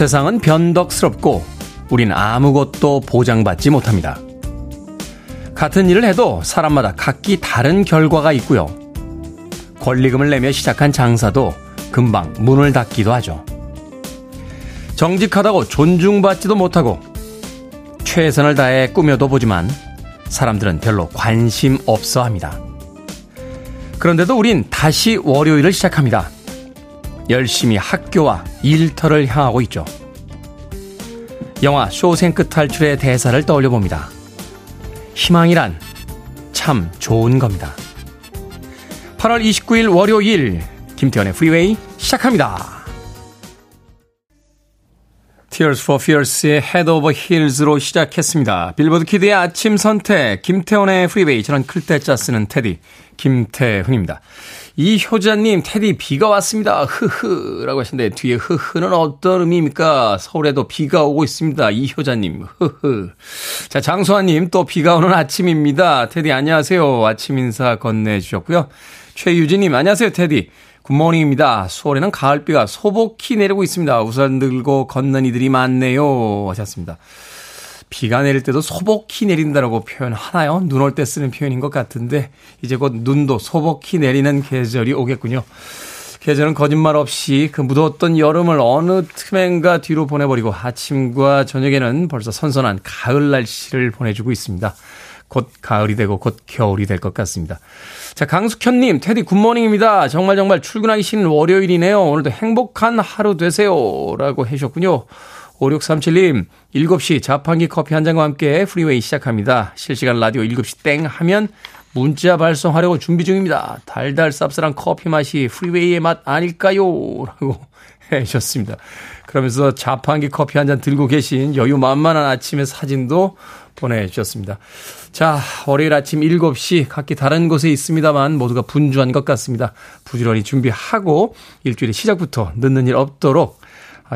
세상은 변덕스럽고 우린 아무것도 보장받지 못합니다. 같은 일을 해도 사람마다 각기 다른 결과가 있고요. 권리금을 내며 시작한 장사도 금방 문을 닫기도 하죠. 정직하다고 존중받지도 못하고 최선을 다해 꾸며도 보지만 사람들은 별로 관심 없어 합니다. 그런데도 우린 다시 월요일을 시작합니다. 열심히 학교와 일터를 향하고 있죠. 영화 쇼생크 탈출의 대사를 떠올려 봅니다. 희망이란 참 좋은 겁니다. 8월 29일 월요일 김태훈의 프리웨이 시작합니다. Tears for Fears의 Head Over Heels로 시작했습니다. 빌보드 키드의 아침 선택, 김태훈의 프리웨이, 저는 클 때 짜 쓰는 테디, 김태훈입니다. 이효자님, 테디 비가 왔습니다. 흐흐. 라고 하시는데, 뒤에 흐흐는 어떤 의미입니까? 서울에도 비가 오고 있습니다. 이효자님, 흐흐. 자, 장소아님, 또 비가 오는 아침입니다. 테디 안녕하세요. 아침 인사 건네주셨고요. 최유진님, 안녕하세요, 테디. 굿모닝입니다. 수월에는 가을비가 소복히 내리고 있습니다. 우산 들고 걷는 이들이 많네요. 하셨습니다. 비가 내릴 때도 소복히 내린다라고 표현하나요? 눈 올 때 쓰는 표현인 것 같은데 이제 곧 눈도 소복히 내리는 계절이 오겠군요. 계절은 거짓말 없이 그 무더웠던 여름을 어느 틈엔가 뒤로 보내버리고 아침과 저녁에는 벌써 선선한 가을 날씨를 보내주고 있습니다. 곧 가을이 되고 곧 겨울이 될 것 같습니다. 자, 강숙현님, 테디 굿모닝입니다. 정말 정말 출근하기 싫은 월요일이네요. 오늘도 행복한 하루 되세요. 라고 해주셨군요. 5637님, 7시 자판기 커피 한 잔과 함께 프리웨이 시작합니다. 실시간 라디오 7시 땡 하면 문자 발송하려고 준비 중입니다. 달달 쌉쌀한 커피 맛이 프리웨이의 맛 아닐까요? 라고 해주셨습니다. 그러면서 자판기 커피 한 잔 들고 계신 여유 만만한 아침의 사진도 보내주셨습니다. 자, 월요일 아침 7시 각기 다른 곳에 있습니다만 모두가 분주한 것 같습니다. 부지런히 준비하고 일주일의 시작부터 늦는 일 없도록 아,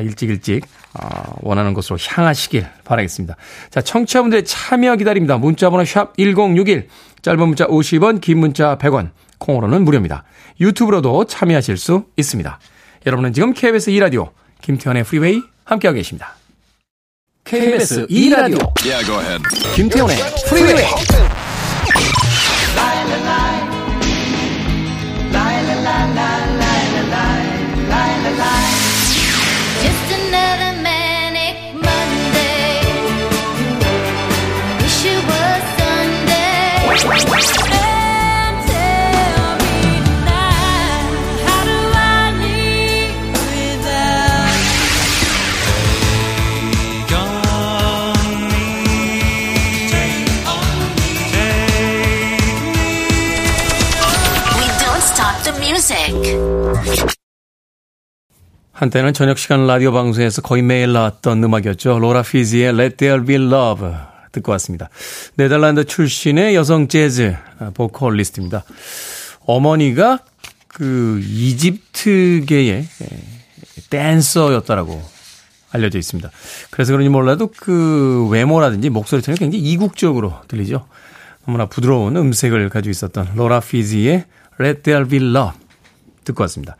일찍 일찍 아, 원하는 곳으로 향하시길 바라겠습니다. 자, 청취자분들의 참여 기다립니다. 문자번호 샵 1061, 짧은 문자 50원, 긴 문자 100원, 콩으로는 무료입니다. 유튜브로도 참여하실 수 있습니다. 여러분은 지금 KBS 2라디오 김태훈의 프리웨이 함께하고 계십니다. KBS 2라디오 yeah, 김태훈의 프리웨이 한때는 저녁 시간 라디오 방송에서 거의 매일 나왔던 음악이었죠. 로라 피지의 Let There Be Love 듣고 왔습니다. 네덜란드 출신의 여성 재즈 보컬리스트입니다. 어머니가 그 이집트계의 예, 댄서였다라고 알려져 있습니다. 그래서 그런지 몰라도 그 외모라든지 목소리 톤이 굉장히 이국적으로 들리죠. 너무나 부드러운 음색을 가지고 있었던 로라 피지의 Let There Be Love 듣고 왔습니다.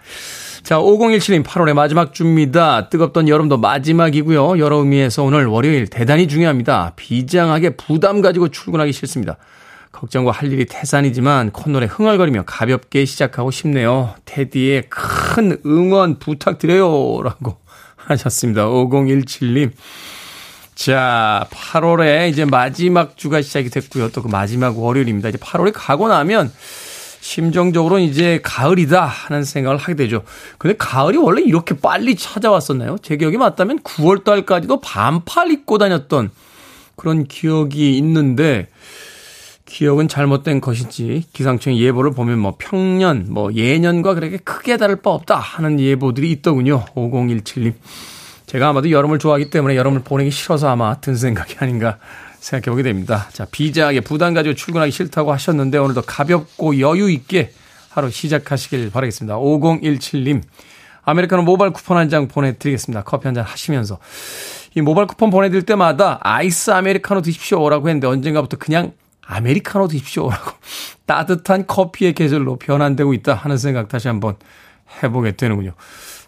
자, 5017님 8월의 마지막 주입니다. 뜨겁던 여름도 마지막이고요. 여러 의미에서 오늘 월요일 대단히 중요합니다. 비장하게 부담 가지고 출근하기 싫습니다. 걱정과 할 일이 태산이지만 콧노래 흥얼거리며 가볍게 시작하고 싶네요. 테디의 큰 응원 부탁드려요. 라고 하셨습니다. 5017님. 자, 8월에 이제 마지막 주가 시작이 됐고요. 또 그 마지막 월요일입니다. 이제 8월이 가고 나면 심정적으로 이제 가을이다 하는 생각을 하게 되죠. 근데 가을이 원래 이렇게 빨리 찾아왔었나요? 제 기억이 맞다면 9월 달까지도 반팔 입고 다녔던 그런 기억이 있는데 기억은 잘못된 것인지 기상청 예보를 보면 뭐 평년 뭐 예년과 그렇게 크게 다를 바 없다 하는 예보들이 있더군요. 5017님. 제가 아마도 여름을 좋아하기 때문에 여름을 보내기 싫어서 아마 든 생각이 아닌가 생각해 보게 됩니다. 자, 비장하게 부담 가지고 출근하기 싫다고 하셨는데 오늘도 가볍고 여유 있게 하루 시작하시길 바라겠습니다. 5017님. 아메리카노 모바일 쿠폰 한 장 보내드리겠습니다. 커피 한 잔 하시면서. 이 모바일 쿠폰 보내드릴 때마다 아이스 아메리카노 드십시오라고 했는데 언젠가부터 그냥 아메리카노 드십시오라고 따뜻한 커피의 계절로 변환되고 있다 하는 생각 다시 한번 해보게 되는군요.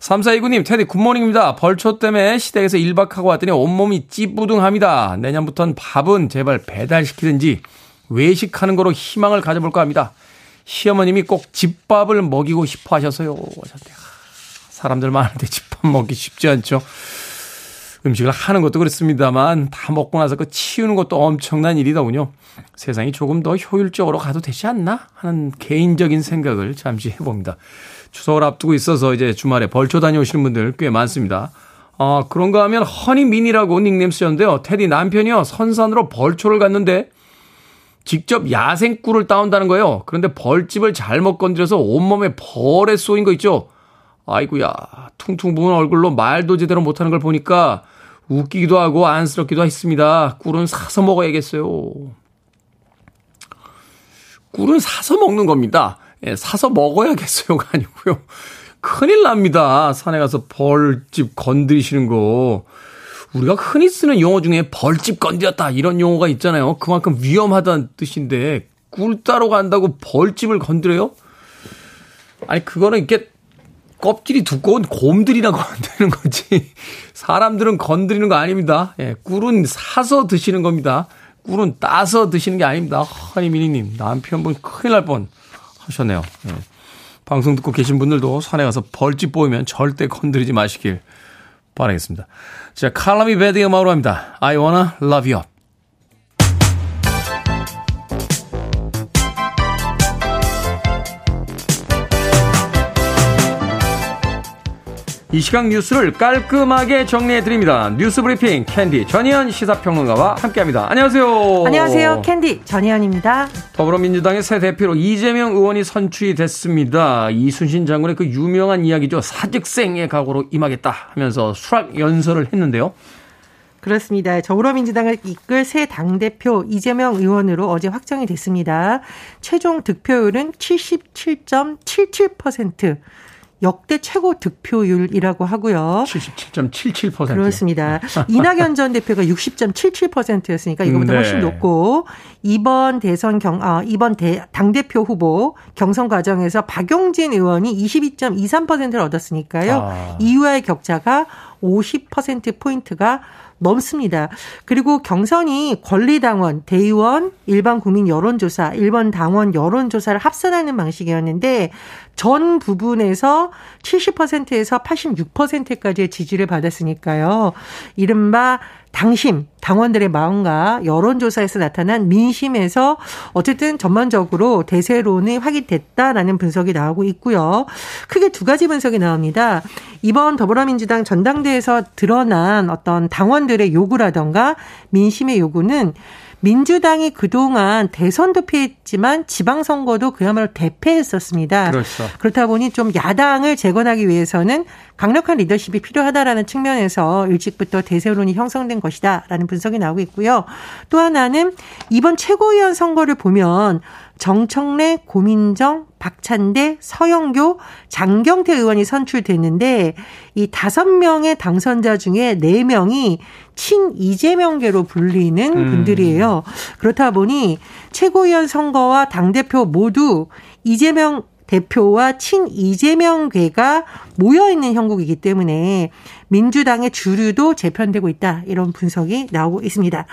3429님, 테디 굿모닝입니다. 벌초 때문에 시댁에서 1박하고 왔더니 온몸이 찌뿌둥합니다. 내년부턴 밥은 제발 배달시키든지 외식하는 거로 희망을 가져볼까 합니다. 시어머님이 꼭 집밥을 먹이고 싶어 하셔서요. 사람들 많은데 집밥 먹기 쉽지 않죠. 음식을 하는 것도 그렇습니다만 다 먹고 나서 그 치우는 것도 엄청난 일이더군요. 세상이 조금 더 효율적으로 가도 되지 않나 하는 개인적인 생각을 잠시 해봅니다. 추석을 앞두고 있어서 이제 주말에 벌초 다녀오시는 분들 꽤 많습니다. 아, 그런가 하면 허니민이라고 닉네임 쓰셨는데요. 테디 남편이요. 선산으로 벌초를 갔는데 직접 야생 꿀을 따온다는 거예요. 그런데 벌집을 잘못 건드려서 온몸에 벌에 쏘인 거 있죠. 아이구야 퉁퉁 부은 얼굴로 말도 제대로 못하는 걸 보니까 웃기기도 하고 안쓰럽기도 했습니다. 꿀은 사서 먹어야겠어요. 꿀은 사서 먹는 겁니다. 예, 사서 먹어야겠어요가 아니고요. 큰일 납니다. 산에 가서 벌집 건드리시는 거. 우리가 흔히 쓰는 용어 중에 벌집 건드렸다 이런 용어가 있잖아요. 그만큼 위험하다는 뜻인데 꿀 따러 간다고 벌집을 건드려요? 아니 그거는 이렇게 껍질이 두꺼운 곰들이라고 만드는 거지. 사람들은 건드리는 거 아닙니다. 예, 꿀은 사서 드시는 겁니다. 꿀은 따서 드시는 게 아닙니다. 허니미니님, 남편분 큰일 날 뻔 하셨네요. 예. 방송 듣고 계신 분들도 산에 가서 벌집 보이면 절대 건드리지 마시길 바라겠습니다. 자, 칼라미 베드의 음악으로 합니다. I wanna love you up. 이 시각 뉴스를 깔끔하게 정리해 드립니다. 뉴스 브리핑 캔디 전희연 시사평론가와 함께합니다. 안녕하세요. 안녕하세요. 캔디 전희연입니다. 더불어민주당의 새 대표로 이재명 의원이 선출이 됐습니다. 이순신 장군의 그 유명한 이야기죠. 사직생의 각오로 임하겠다 하면서 수락 연설을 했는데요. 그렇습니다. 더불어민주당을 이끌 새 당대표 이재명 의원으로 어제 확정이 됐습니다. 최종 득표율은 77.77%. 역대 최고 득표율이라고 하고요. 77.77%. 그렇습니다. 이낙연 전 대표가 60.77%였으니까 이거보다 네. 훨씬 높고 이번 대선 경 아, 이번 대, 당 대표 후보 경선 과정에서 박용진 의원이 22.23%를 얻었으니까요. 아. 이후의 격차가 50% 포인트가 넘습니다. 그리고 경선이 권리당원, 대의원, 일반 국민 여론조사, 일반 당원 여론조사를 합산하는 방식이었는데 전 부분에서 70%에서 86%까지의 지지를 받았으니까요. 이른바 당심, 당원들의 마음과 여론조사에서 나타난 민심에서 어쨌든 전반적으로 대세론이 확인됐다라는 분석이 나오고 있고요. 크게 두 가지 분석이 나옵니다. 이번 더불어민주당 전당대에서 드러난 어떤 당원들의 요구라던가 민심의 요구는 민주당이 그동안 대선도 피했지만 지방선거도 그야말로 대패했었습니다. 그렇죠. 그렇다 보니 좀 야당을 재건하기 위해서는 강력한 리더십이 필요하다라는 측면에서 일찍부터 대세론이 형성된 것이다라는 분석이 나오고 있고요. 또 하나는 이번 최고위원 선거를 보면 정청래, 고민정, 박찬대, 서영교, 장경태 의원이 선출됐는데 이 다섯 명의 당선자 중에 네 명이 친 이재명계로 불리는 음. 분들이에요. 그렇다 보니 최고위원 선거와 당 대표 모두 이재명 대표와 친 이재명계가 모여 있는 형국이기 때문에 민주당의 주류도 재편되고 있다 이런 분석이 나오고 있습니다.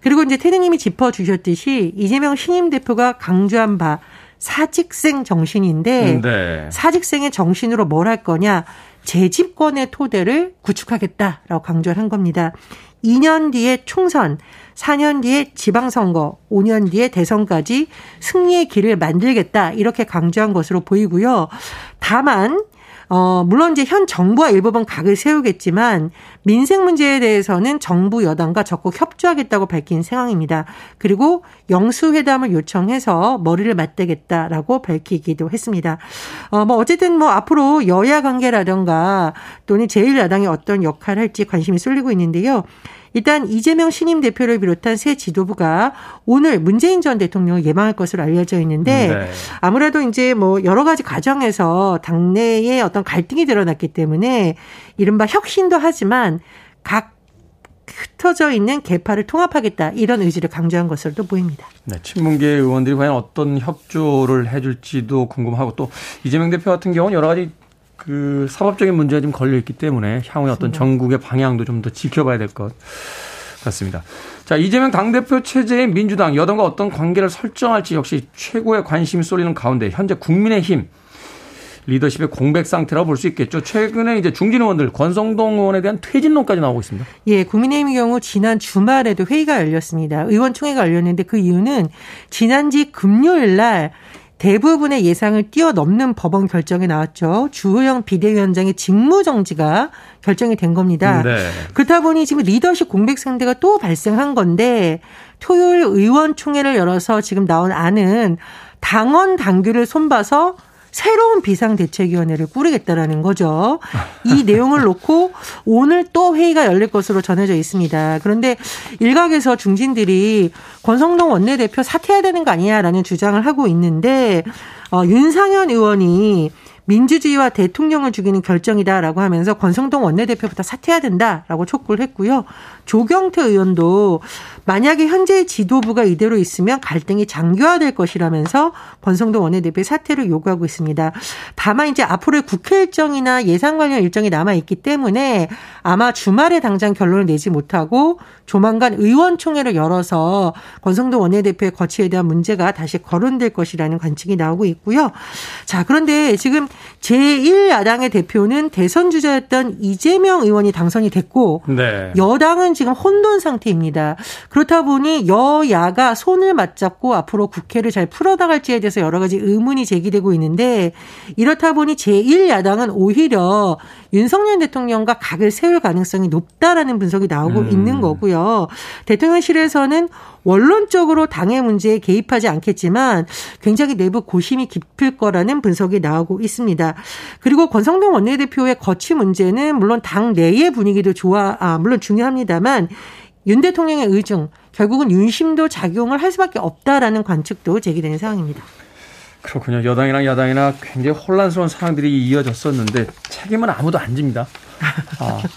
그리고 이제 태능님이 짚어주셨듯이 이재명 신임 대표가 강조한 바 사직생 정신인데 음, 네. 사직생의 정신으로 뭘 할 거냐 재집권의 토대를 구축하겠다라고 강조를 한 겁니다. 2년 뒤에 총선, 4년 뒤에 지방선거, 5년 뒤에 대선까지 승리의 길을 만들겠다 이렇게 강조한 것으로 보이고요. 다만 어, 물론 이제 현 정부와 일부분 각을 세우겠지만 민생 문제에 대해서는 정부 여당과 적극 협조하겠다고 밝힌 상황입니다. 그리고 영수회담을 요청해서 머리를 맞대겠다라고 밝히기도 했습니다. 어, 뭐 어쨌든 뭐 앞으로 여야 관계라던가 또는 제1야당이 어떤 역할을 할지 관심이 쏠리고 있는데요. 일단 이재명 신임 대표를 비롯한 새 지도부가 오늘 문재인 전 대통령을 예방할 것으로 알려져 있는데 네. 아무래도 이제 뭐 여러 가지 과정에서 당내에 어떤 갈등이 드러났기 때문에 이른바 혁신도 하지만 각 흩어져 있는 개파를 통합하겠다 이런 의지를 강조한 것으로 도 보입니다. 네, 친문계 의원들이 과연 어떤 협조를 해줄지도 궁금하고 또 이재명 대표 같은 경우는 여러 가지 그 사법적인 문제가 좀 걸려 있기 때문에 향후에 어떤 전국의 방향도 좀 더 지켜봐야 될 것 같습니다. 자, 이재명 당대표 체제의 민주당, 여당과 어떤 관계를 설정할지 역시 최고의 관심이 쏠리는 가운데 현재 국민의힘 리더십의 공백 상태라고 볼 수 있겠죠. 최근에 이제 중진 의원들 권성동 의원에 대한 퇴진론까지 나오고 있습니다. 예, 국민의힘의 경우 지난 주말에도 회의가 열렸습니다. 의원총회가 열렸는데 그 이유는 지난지 금요일 날 대부분의 예상을 뛰어넘는 법원 결정이 나왔죠. 주호영 비대위원장의 직무 정지가 결정이 된 겁니다. 네. 그렇다 보니 지금 리더십 공백 상태가 또 발생한 건데 토요일 의원총회를 열어서 지금 나온 안은 당원 당규를 손봐서 새로운 비상대책위원회를 꾸리겠다라는 거죠. 이 내용을 놓고 오늘 또 회의가 열릴 것으로 전해져 있습니다. 그런데 일각에서 중진들이 권성동 원내대표 사퇴해야 되는 거 아니냐라는 주장을 하고 있는데 어, 윤상현 의원이 민주주의와 대통령을 죽이는 결정이다라고 하면서 권성동 원내대표부터 사퇴해야 된다라고 촉구를 했고요. 조경태 의원도 만약에 현재 지도부가 이대로 있으면 갈등이 장기화될 것이라면서 권성동 원내대표의 사퇴를 요구하고 있습니다. 다만 이제 앞으로의 국회 일정이나 예산 관련 일정이 남아 있기 때문에 아마 주말에 당장 결론을 내지 못하고 조만간 의원총회를 열어서 권성동 원내대표의 거취에 대한 문제가 다시 거론될 것이라는 관측이 나오고 있고요. 자, 그런데 지금 제1야당의 대표는 대선 주자였던 이재명 의원이 당선이 됐고 네. 여당은 지금 혼돈 상태입니다. 그렇다 보니 여야가 손을 맞잡고 앞으로 국회를 잘 풀어나갈지에 대해서 여러 가지 의문이 제기되고 있는데 이렇다 보니 제1야당은 오히려 윤석열 대통령과 각을 세울 가능성이 높다라는 분석이 나오고 음. 있는 거고요. 대통령실에서는 원론적으로 당의 문제에 개입하지 않겠지만 굉장히 내부 고심이 깊을 거라는 분석이 나오고 있습니다. 그리고 권성동 원내대표의 거취 문제는 물론 당 내의 분위기도 좋아, 아, 물론 중요합니다만 윤 대통령의 의중, 결국은 윤심도 작용을 할 수밖에 없다라는 관측도 제기되는 상황입니다. 그렇군요. 여당이랑 야당이나 굉장히 혼란스러운 상황들이 이어졌었는데 책임은 아무도 안 집니다. 아.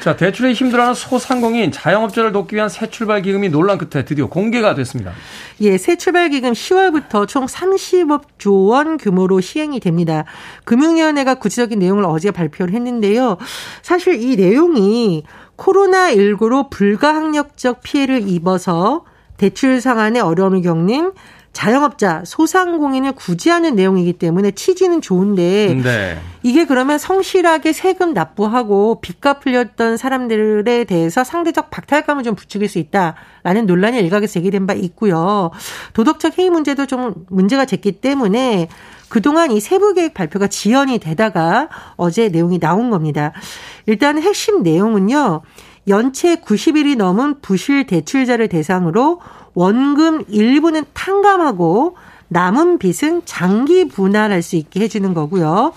자, 대출에 힘들어하는 소상공인 자영업자를 돕기 위한 새 출발 기금이 논란 끝에 드디어 공개가 됐습니다. 예, 새 출발 기금 10월부터 총 30억 원 규모로 시행이 됩니다. 금융위원회가 구체적인 내용을 어제 발표를 했는데요. 사실 이 내용이 코로나19로 불가항력적 피해를 입어서 대출 상환에 어려움을 겪는 자영업자, 소상공인을 구제하는 내용이기 때문에 취지는 좋은데 네. 이게 그러면 성실하게 세금 납부하고 빚 갚으렸던 사람들에 대해서 상대적 박탈감을 좀 부추길 수 있다라는 논란이 일각에서 제기된 바 있고요. 도덕적 해이 문제도 좀 문제가 됐기 때문에 그동안 이 세부 계획 발표가 지연이 되다가 어제 내용이 나온 겁니다. 일단 핵심 내용은요. 연체 90일이 넘은 부실 대출자를 대상으로 원금 일부는 탕감하고 남은 빚은 장기 분할할 수 있게 해주는 거고요.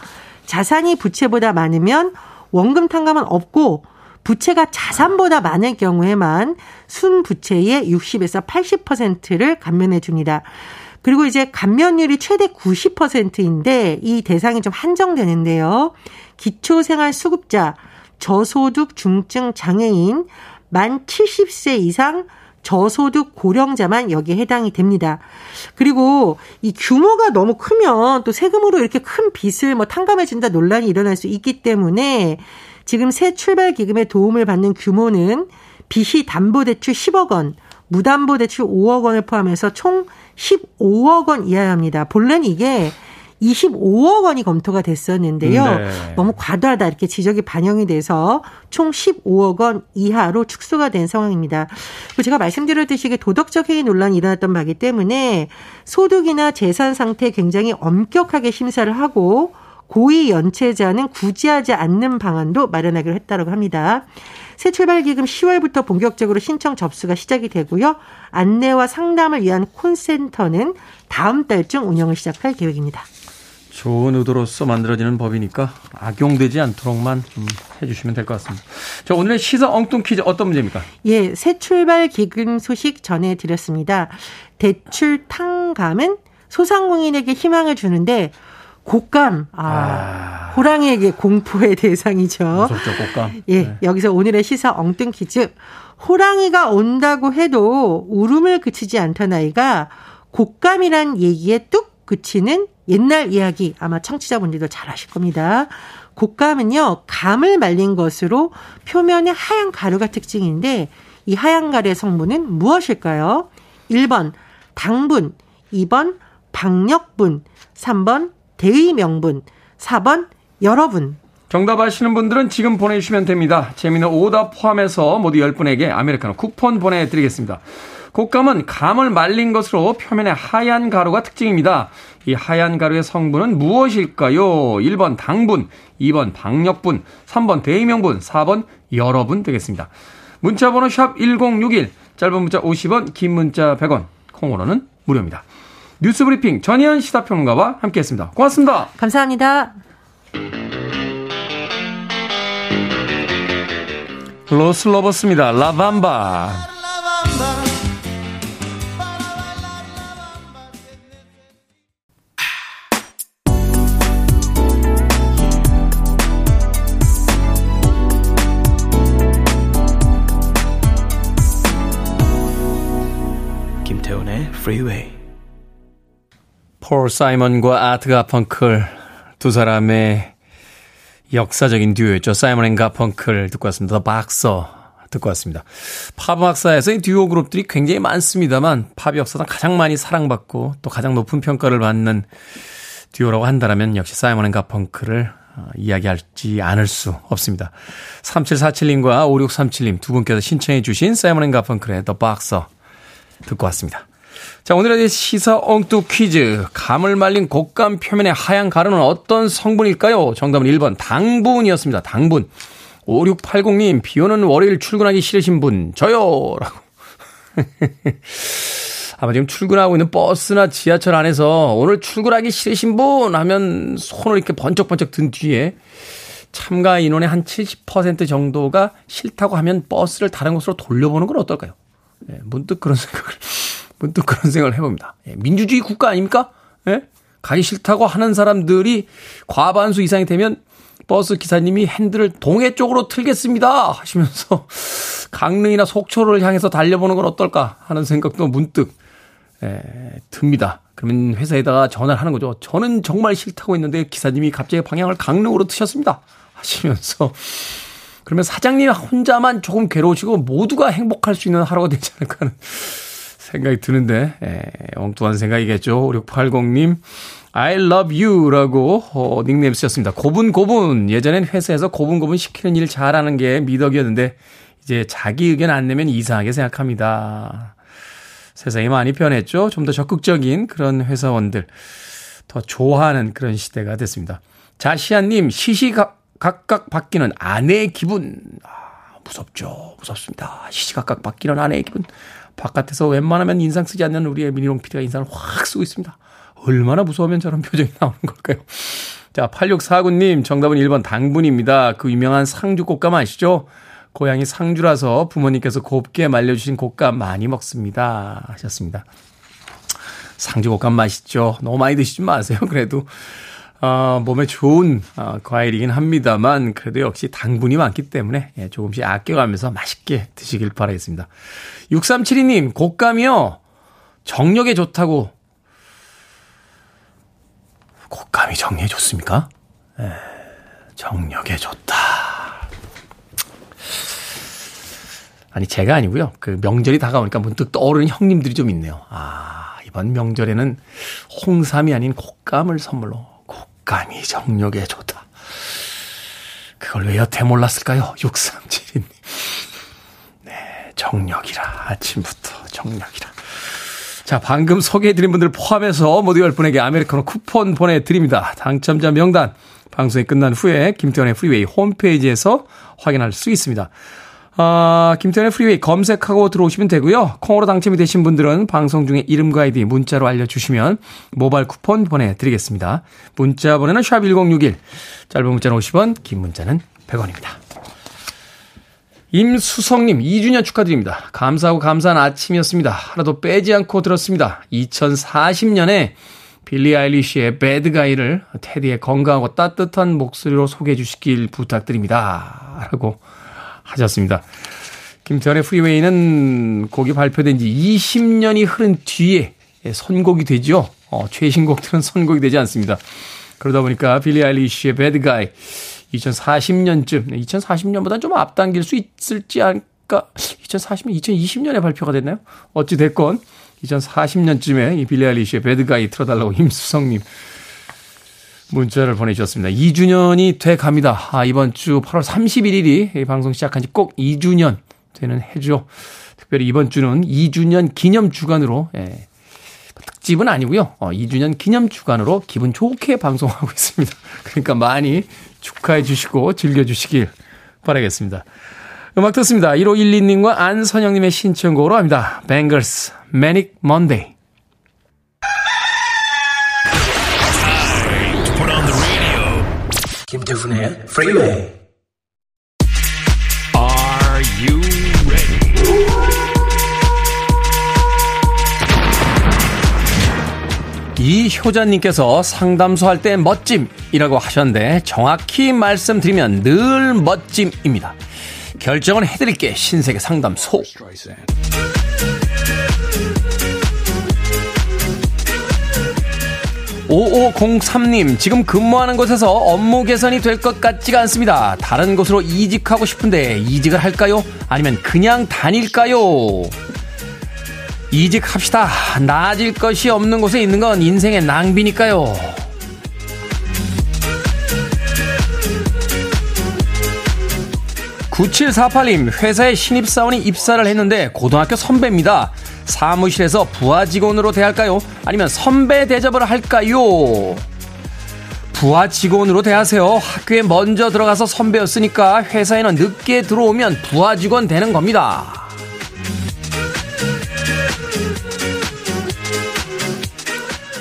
자산이 부채보다 많으면 원금 탕감은 없고 부채가 자산보다 많을 경우에만 순 부채의 60에서 80%를 감면해 줍니다. 그리고 이제 감면율이 최대 90%인데 이 대상이 좀 한정되는데요. 기초생활수급자, 저소득 중증 장애인, 만 70세 이상 저소득 고령자만 여기에 해당이 됩니다. 그리고 이 규모가 너무 크면 또 세금으로 이렇게 큰 빚을 뭐 탕감해준다 논란이 일어날 수 있기 때문에 지금 새 출발 기금의 도움을 받는 규모는 빚이 담보대출 10억 원, 무담보대출 5억 원을 포함해서 총 15억 원 이하입니다. 본래는 이게 25억 원이 검토가 됐었는데요. 네. 너무 과도하다 이렇게 지적이 반영이 돼서 총 15억 원 이하로 축소가 된 상황입니다. 제가 말씀드렸듯이 이게 도덕적 해이 논란이 일어났던 바기 때문에 소득이나 재산 상태 굉장히 엄격하게 심사를 하고 고위 연체자는 구제하지 않는 방안도 마련하기로 했다고 합니다. 새 출발 기금 10월부터 본격적으로 신청 접수가 시작이 되고요. 안내와 상담을 위한 콘센터는 다음 달중 운영을 시작할 계획입니다. 좋은 의도로서 만들어지는 법이니까 악용되지 않도록만 좀 해주시면 될 것 같습니다. 자, 오늘의 시사 엉뚱 퀴즈 어떤 문제입니까? 예, 새 출발 기금 소식 전해드렸습니다. 대출 탕감은 소상공인에게 희망을 주는데 곶감, 아, 아. 호랑이에게 공포의 대상이죠. 무섭죠, 곶감. 예, 네. 여기서 오늘의 시사 엉뚱 퀴즈. 호랑이가 온다고 해도 울음을 그치지 않던 아이가 곶감이란 얘기에 뚝 그치는 옛날 이야기 아마 청취자분들도 잘 아실 겁니다. 곶감은요, 감을 말린 것으로 표면에 하얀 가루가 특징인데 이 하얀 가루의 성분은 무엇일까요? 1번 당분, 2번 박력분, 3번 대의 명분, 4번 여러분. 정답 아시는 분들은 지금 보내주시면 됩니다. 재미는 오답 포함해서 모두 10분에게 아메리카노 쿠폰 보내드리겠습니다. 곶감은 감을 말린 것으로 표면에 하얀 가루가 특징입니다. 이 하얀 가루의 성분은 무엇일까요? 1번 당분, 2번 박력분, 3번 대의명분, 4번 여러분 되겠습니다. 문자번호 샵 1061, 짧은 문자 50원, 긴 문자 100원, 콩으로는 무료입니다. 뉴스브리핑 전희연 시사평론가와 함께했습니다. 고맙습니다. 감사합니다. 로슬로버스입니다. 라밤바. freeway. 폴 사이먼과 아트 가펑클 두 사람의 역사적인 듀오였죠. 사이먼 앤 가펑클 듣고 왔습니다. The Boxer 듣고 왔습니다. 팝 음악사에서 이 듀오 그룹들이 굉장히 많습니다만 팝 역사상 가장 많이 사랑받고 또 가장 높은 평가를 받는 듀오라고 한다면 역시 사이먼 앤 가펑클을 어, 이야기하지 않을 수 없습니다. 3747님과 5637님 두 분께서 신청해 주신 사이먼 앤 가펑클의 The Boxer 듣고 왔습니다. 자, 오늘의 시사 엉뚱 퀴즈. 감을 말린 곶감 표면의 하얀 가루는 어떤 성분일까요? 정답은 1번 당분이었습니다. 당분. 5680님, 비 오는 월요일 출근하기 싫으신 분, 저요! 라고. 아마 지금 출근하고 있는 버스나 지하철 안에서 오늘 출근하기 싫으신 분 하면 손을 이렇게 번쩍번쩍 든 뒤에 참가 인원의 한 70% 정도가 싫다고 하면 버스를 다른 곳으로 돌려보는 건 어떨까요? 네, 문득 그런 생각을 문득 그런 생각을 해봅니다. 예, 민주주의 국가 아닙니까? 예? 가기 싫다고 하는 사람들이 과반수 이상이 되면 버스 기사님이 핸들을 동해 쪽으로 틀겠습니다 하시면서 강릉이나 속초를 향해서 달려보는 건 어떨까 하는 생각도 문득 에, 예, 듭니다. 그러면 회사에다가 전화를 하는 거죠. 저는 정말 싫다고 했는데 기사님이 갑자기 방향을 강릉으로 트셨습니다. 하시면서 그러면 사장님 혼자만 조금 괴로우시고 모두가 행복할 수 있는 하루가 되지 않을까 하는 생각이 드는데, 에, 엉뚱한 생각이겠죠. 5680님, I love you 라고 어, 닉네임 쓰셨습니다. 고분고분. 예전엔 회사에서 고분고분 시키는 일 잘하는 게 미덕이었는데, 이제 자기 의견 안 내면 이상하게 생각합니다. 세상이 많이 변했죠. 좀 더 적극적인 그런 회사원들, 더 좋아하는 그런 시대가 됐습니다. 자시아님, 시시각각 바뀌는 아내의 기분. 아, 무섭죠. 무섭습니다. 시시각각 바뀌는 아내의 기분. 바깥에서 웬만하면 인상 쓰지 않는 우리의 미니롱 PD가 인상을 확 쓰고 있습니다. 얼마나 무서우면 저런 표정이 나오는 걸까요? 자, 8649님, 정답은 1번 당분입니다. 그 유명한 상주 곶감 아시죠? 고향이 상주라서 부모님께서 곱게 말려주신 곶감 많이 먹습니다. 하셨습니다. 상주 곶감 맛있죠? 너무 많이 드시지 마세요. 그래도 어, 몸에 좋은 어, 과일이긴 합니다만 그래도 역시 당분이 많기 때문에 예, 조금씩 아껴가면서 맛있게 드시길 바라겠습니다. 6372님 곶감이요 정력에 좋다고 곶감이 정력에 좋습니까? 예, 정력에 좋다. 아니 제가 아니고요. 그 명절이 다가오니까 문득 떠오르는 형님들이 좀 있네요. 아 이번 명절에는 홍삼이 아닌 곶감을 선물로 감이 정력에 좋다. 그걸 왜 여태 몰랐을까요? 6372님. 네, 정력이라. 아침부터 정력이라. 자, 방금 소개해드린 분들 포함해서 모두 10분에게 아메리카노 쿠폰 보내드립니다. 당첨자 명단 방송이 끝난 후에 김태훈의 프리웨이 홈페이지에서 확인할 수 있습니다. 아, 김태훈의 프리웨이 검색하고 들어오시면 되고요. 콩으로 당첨이 되신 분들은 방송 중에 이름과 아이디 문자로 알려주시면 모바일 쿠폰 보내드리겠습니다. 문자 번호는 샵1061, 짧은 문자는 50원, 긴 문자는 100원입니다. 임수성님, 2주년 축하드립니다. 감사하고 감사한 아침이었습니다. 하나도 빼지 않고 들었습니다. 2040년에 빌리 아일리시의 Bad Guy를 테디의 건강하고 따뜻한 목소리로 소개해 주시길 부탁드립니다. 라고 하셨습니다. 김태훈의 프리웨이는 곡이 발표된 지 20년이 흐른 뒤에 선곡이 되죠. 어, 최신곡들은 선곡이 되지 않습니다. 그러다 보니까 빌리 아일리시의 Bad Guy 2040년쯤, 2040년보다는 좀 앞당길 수 있을지 않을까? 2040년, 2020년에 발표가 됐나요? 어찌 됐건 2040년쯤에 이 빌리 아일리시의 Bad Guy 틀어달라고 임수성님 문자를 보내주셨습니다. 2주년이 돼 갑니다. 아, 이번 주 8월 31일이 방송 시작한 지 꼭 2주년 되는 해죠. 특별히 이번 주는 2주년 기념 주간으로, 예, 특집은 아니고요. 어, 2주년 기념 주간으로 기분 좋게 방송하고 있습니다. 그러니까 많이 축하해 주시고 즐겨 주시길 바라겠습니다. 음악 듣습니다. 1512님과 안선영님의 신청곡으로 합니다. 뱅글스, Manic Monday. 김태훈의 Freeway. Are you ready? 이 효자님께서 상담소 할 때 멋짐이라고 하셨는데 정확히 말씀드리면 늘 멋짐입니다. 결정은 해드릴게 신세계 상담소. 5503님, 지금 근무하는 곳에서 업무 개선이 될 것 같지가 않습니다. 다른 곳으로 이직하고 싶은데 이직을 할까요? 아니면 그냥 다닐까요? 이직합시다. 나아질 것이 없는 곳에 있는 건 인생의 낭비니까요. 9748님, 회사에 신입사원이 입사를 했는데 고등학교 선배입니다. 사무실에서 부하 직원으로 대할까요? 아니면 선배 대접을 할까요? 부하 직원으로 대하세요. 학교에 먼저 들어가서 선배였으니까 회사에는 늦게 들어오면 부하 직원 되는 겁니다.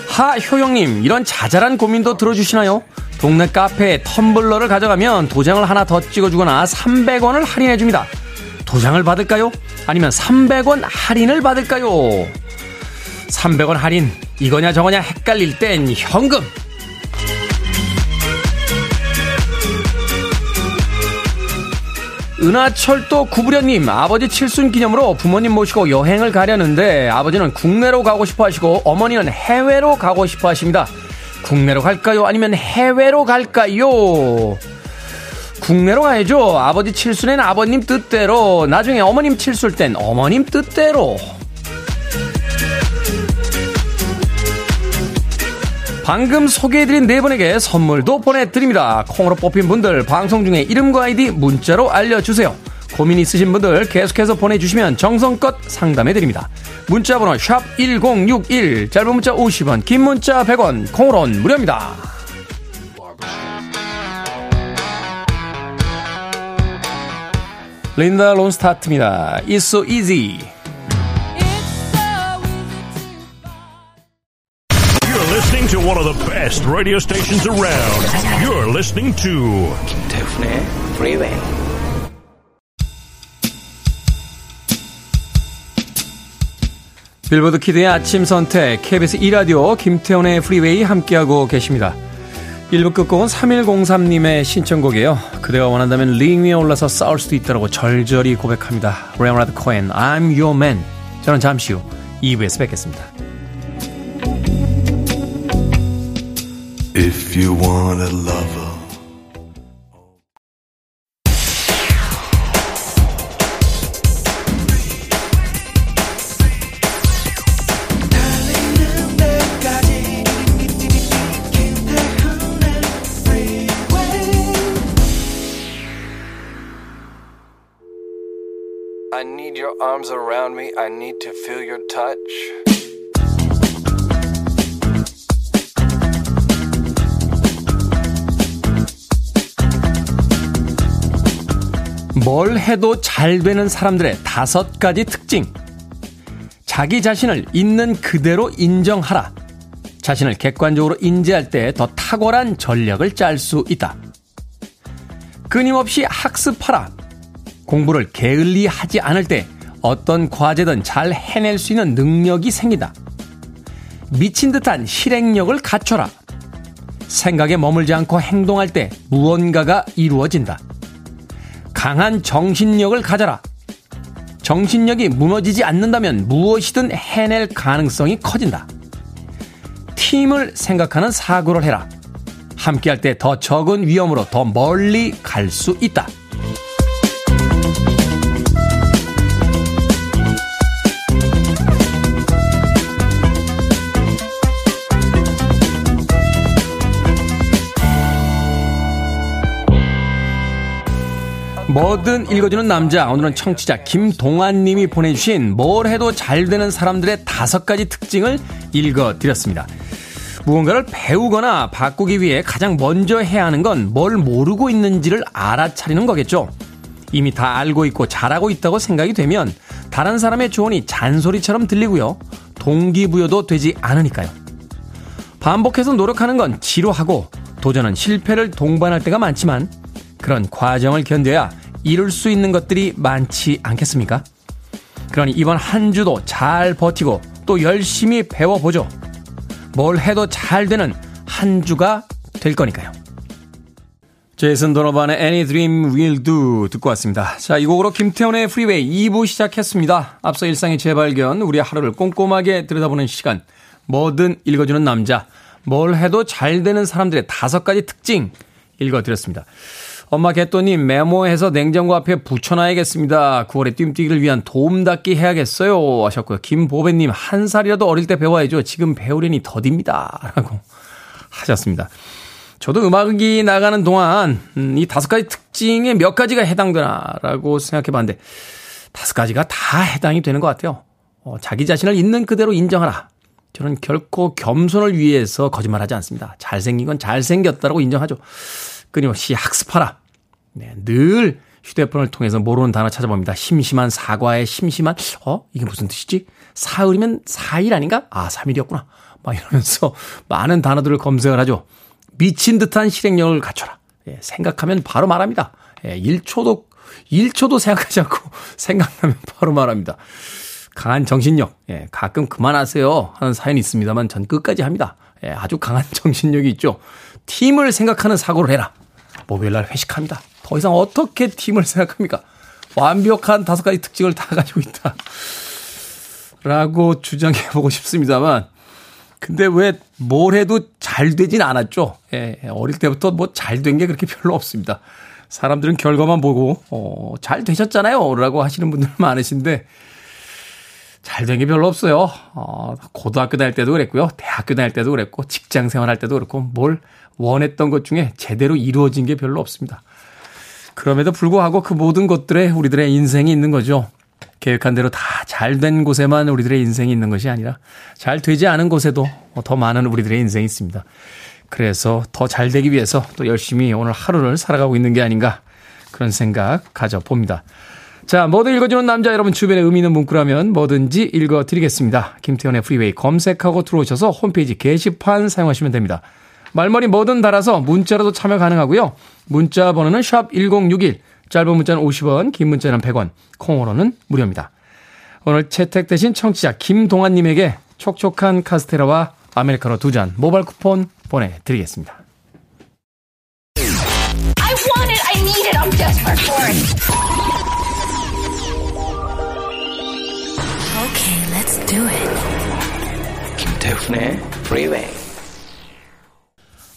하효영님, 이런 자잘한 고민도 들어주시나요? 동네 카페에 텀블러를 가져가면 도장을 하나 더 찍어주거나 300원을 할인해줍니다. 도장을 받을까요? 아니면 300원 할인을 받을까요? 300원 할인, 이거냐 저거냐 헷갈릴 땐 현금! 은하철도 구부려님, 아버지 칠순 기념으로 부모님 모시고 여행을 가려는데 아버지는 국내로 가고 싶어 하시고 어머니는 해외로 가고 싶어 하십니다. 국내로 갈까요? 아니면 해외로 갈까요? 국내로 가야죠. 아버지 칠순엔 아버님 뜻대로, 나중에 어머님 칠순 땐 어머님 뜻대로. 방금 소개해드린 네 분에게 선물도 보내드립니다. 콩으로 뽑힌 분들 방송 중에 이름과 아이디 문자로 알려주세요. 고민 있으신 분들 계속해서 보내주시면 정성껏 상담해드립니다. 문자번호 1061, 짧은 문자 50원, 긴 문자 100원, 콩으로는 무료입니다. 린다 론스타트입니다. It's so easy. You're listening to one of the best radio stations around. You're listening to 김태훈의 Freeway. 빌보드 키드의 아침 선택 KBS 2라디오 김태훈의 프리웨이 함께하고 계십니다. 1부 끝곡은 3103님의 신청곡이에요. 그대가 원한다면 링 위에 올라서 싸울 수도 있다고 절절히 고백합니다. 레오나드 코엔, I'm your man. 저는 잠시 후 2부에서 뵙겠습니다. If you want a arms around me. I need to feel your touch. 뭘 해도 잘 되는 사람들의 다섯 가지 특징. 자기 자신을 있는 그대로 인정하라. 자신을 객관적으로 인지할 때 더 탁월한 전략을 짤 수 있다. 끊임없이 학습하라. 공부를 게을리 하지 않을 때 어떤 과제든 잘 해낼 수 있는 능력이 생긴다. 미친 듯한 실행력을 갖춰라. 생각에 머물지 않고 행동할 때 무언가가 이루어진다. 강한 정신력을 가져라. 정신력이 무너지지 않는다면 무엇이든 해낼 가능성이 커진다. 팀을 생각하는 사고를 해라. 함께할 때 더 적은 위험으로 더 멀리 갈 수 있다. 뭐든 읽어주는 남자. 오늘은 청취자 김동환 님이 보내주신 뭘 해도 잘 되는 사람들의 다섯 가지 특징을 읽어드렸습니다. 무언가를 배우거나 바꾸기 위해 가장 먼저 해야 하는 건 뭘 모르고 있는지를 알아차리는 거겠죠. 이미 다 알고 있고 잘하고 있다고 생각이 되면 다른 사람의 조언이 잔소리처럼 들리고요. 동기부여도 되지 않으니까요. 반복해서 노력하는 건 지루하고 도전은 실패를 동반할 때가 많지만 그런 과정을 견뎌야 이룰 수 있는 것들이 많지 않겠습니까? 그러니 이번 한 주도 잘 버티고 또 열심히 배워보죠. 뭘 해도 잘 되는 한 주가 될 거니까요. 제이슨 도너반의 Any Dream Will Do 듣고 왔습니다. 자, 이 곡으로 김태훈의 프리웨이 2부 시작했습니다. 앞서 일상의 재발견, 우리 하루를 꼼꼼하게 들여다보는 시간, 뭐든 읽어주는 남자, 뭘 해도 잘 되는 사람들의 다섯 가지 특징 읽어드렸습니다. 엄마 개또님 메모해서 냉장고 앞에 붙여놔야겠습니다. 9월에 뜀뛰기를 위한 도움 닫기 해야겠어요. 하셨고요. 김보배님 한 살이라도 어릴 때 배워야죠. 지금 배우려니 더딥니다. 라고 하셨습니다. 저도 음악이 나가는 동안 음, 이 다섯 가지 특징에 몇 가지가 해당되나라고 생각해 봤는데 다섯 가지가 다 해당이 되는 것 같아요. 어, 자기 자신을 있는 그대로 인정하라. 저는 결코 겸손을 위해서 거짓말하지 않습니다. 잘생긴 건 잘생겼다라고 인정하죠. 끊임없이 학습하라. 네, 늘 휴대폰을 통해서 모르는 단어 찾아봅니다. 심심한 사과에 심심한, 어? 이게 무슨 뜻이지? 사흘이면 4일 아닌가? 아, 3일이었구나. 막 이러면서 많은 단어들을 검색을 하죠. 미친 듯한 실행력을 갖춰라. 예, 생각하면 바로 말합니다. 예, 1초도, 1초도 생각하지 않고 생각나면 바로 말합니다. 강한 정신력. 예, 가끔 그만하세요. 하는 사연이 있습니다만 전 끝까지 합니다. 예, 아주 강한 정신력이 있죠. 팀을 생각하는 사고를 해라. 목요일날 회식합니다. 더 이상 어떻게 팀을 생각합니까? 완벽한 다섯 가지 특징을 다 가지고 있다. 라고 주장해보고 싶습니다만, 근데 왜 뭘 해도 잘 되진 않았죠? 예, 어릴 때부터 뭐 잘 된 게 그렇게 별로 없습니다. 사람들은 결과만 보고, 어, 잘 되셨잖아요. 라고 하시는 분들 많으신데, 잘 된 게 별로 없어요. 어, 고등학교 다닐 때도 그랬고요. 대학교 다닐 때도 그랬고, 직장 생활할 때도 그렇고, 뭘 원했던 것 중에 제대로 이루어진 게 별로 없습니다. 그럼에도 불구하고 그 모든 것들에 우리들의 인생이 있는 거죠. 계획한 대로 다 잘 된 곳에만 우리들의 인생이 있는 것이 아니라 잘 되지 않은 곳에도 더 많은 우리들의 인생이 있습니다. 그래서 더 잘 되기 위해서 또 열심히 오늘 하루를 살아가고 있는 게 아닌가 그런 생각 가져봅니다. 자, 뭐든 읽어주는 남자 여러분 주변에 의미 있는 문구라면 뭐든지 읽어드리겠습니다. 김태훈의 프리웨이 검색하고 들어오셔서 홈페이지 게시판 사용하시면 됩니다. 말머리 뭐든 달아서 문자로도 참여 가능하고요. 문자 번호는 샵 1061, 짧은 문자는 50원, 긴 문자는 100원, 콩으로는 무료입니다. 오늘 채택되신 청취자 김동환님에게 촉촉한 카스테라와 아메리카노 두 잔 모바일 쿠폰 보내드리겠습니다. I want it, I need it, I'm desperate for it. Okay, let's do it. 김태훈의 Freeway.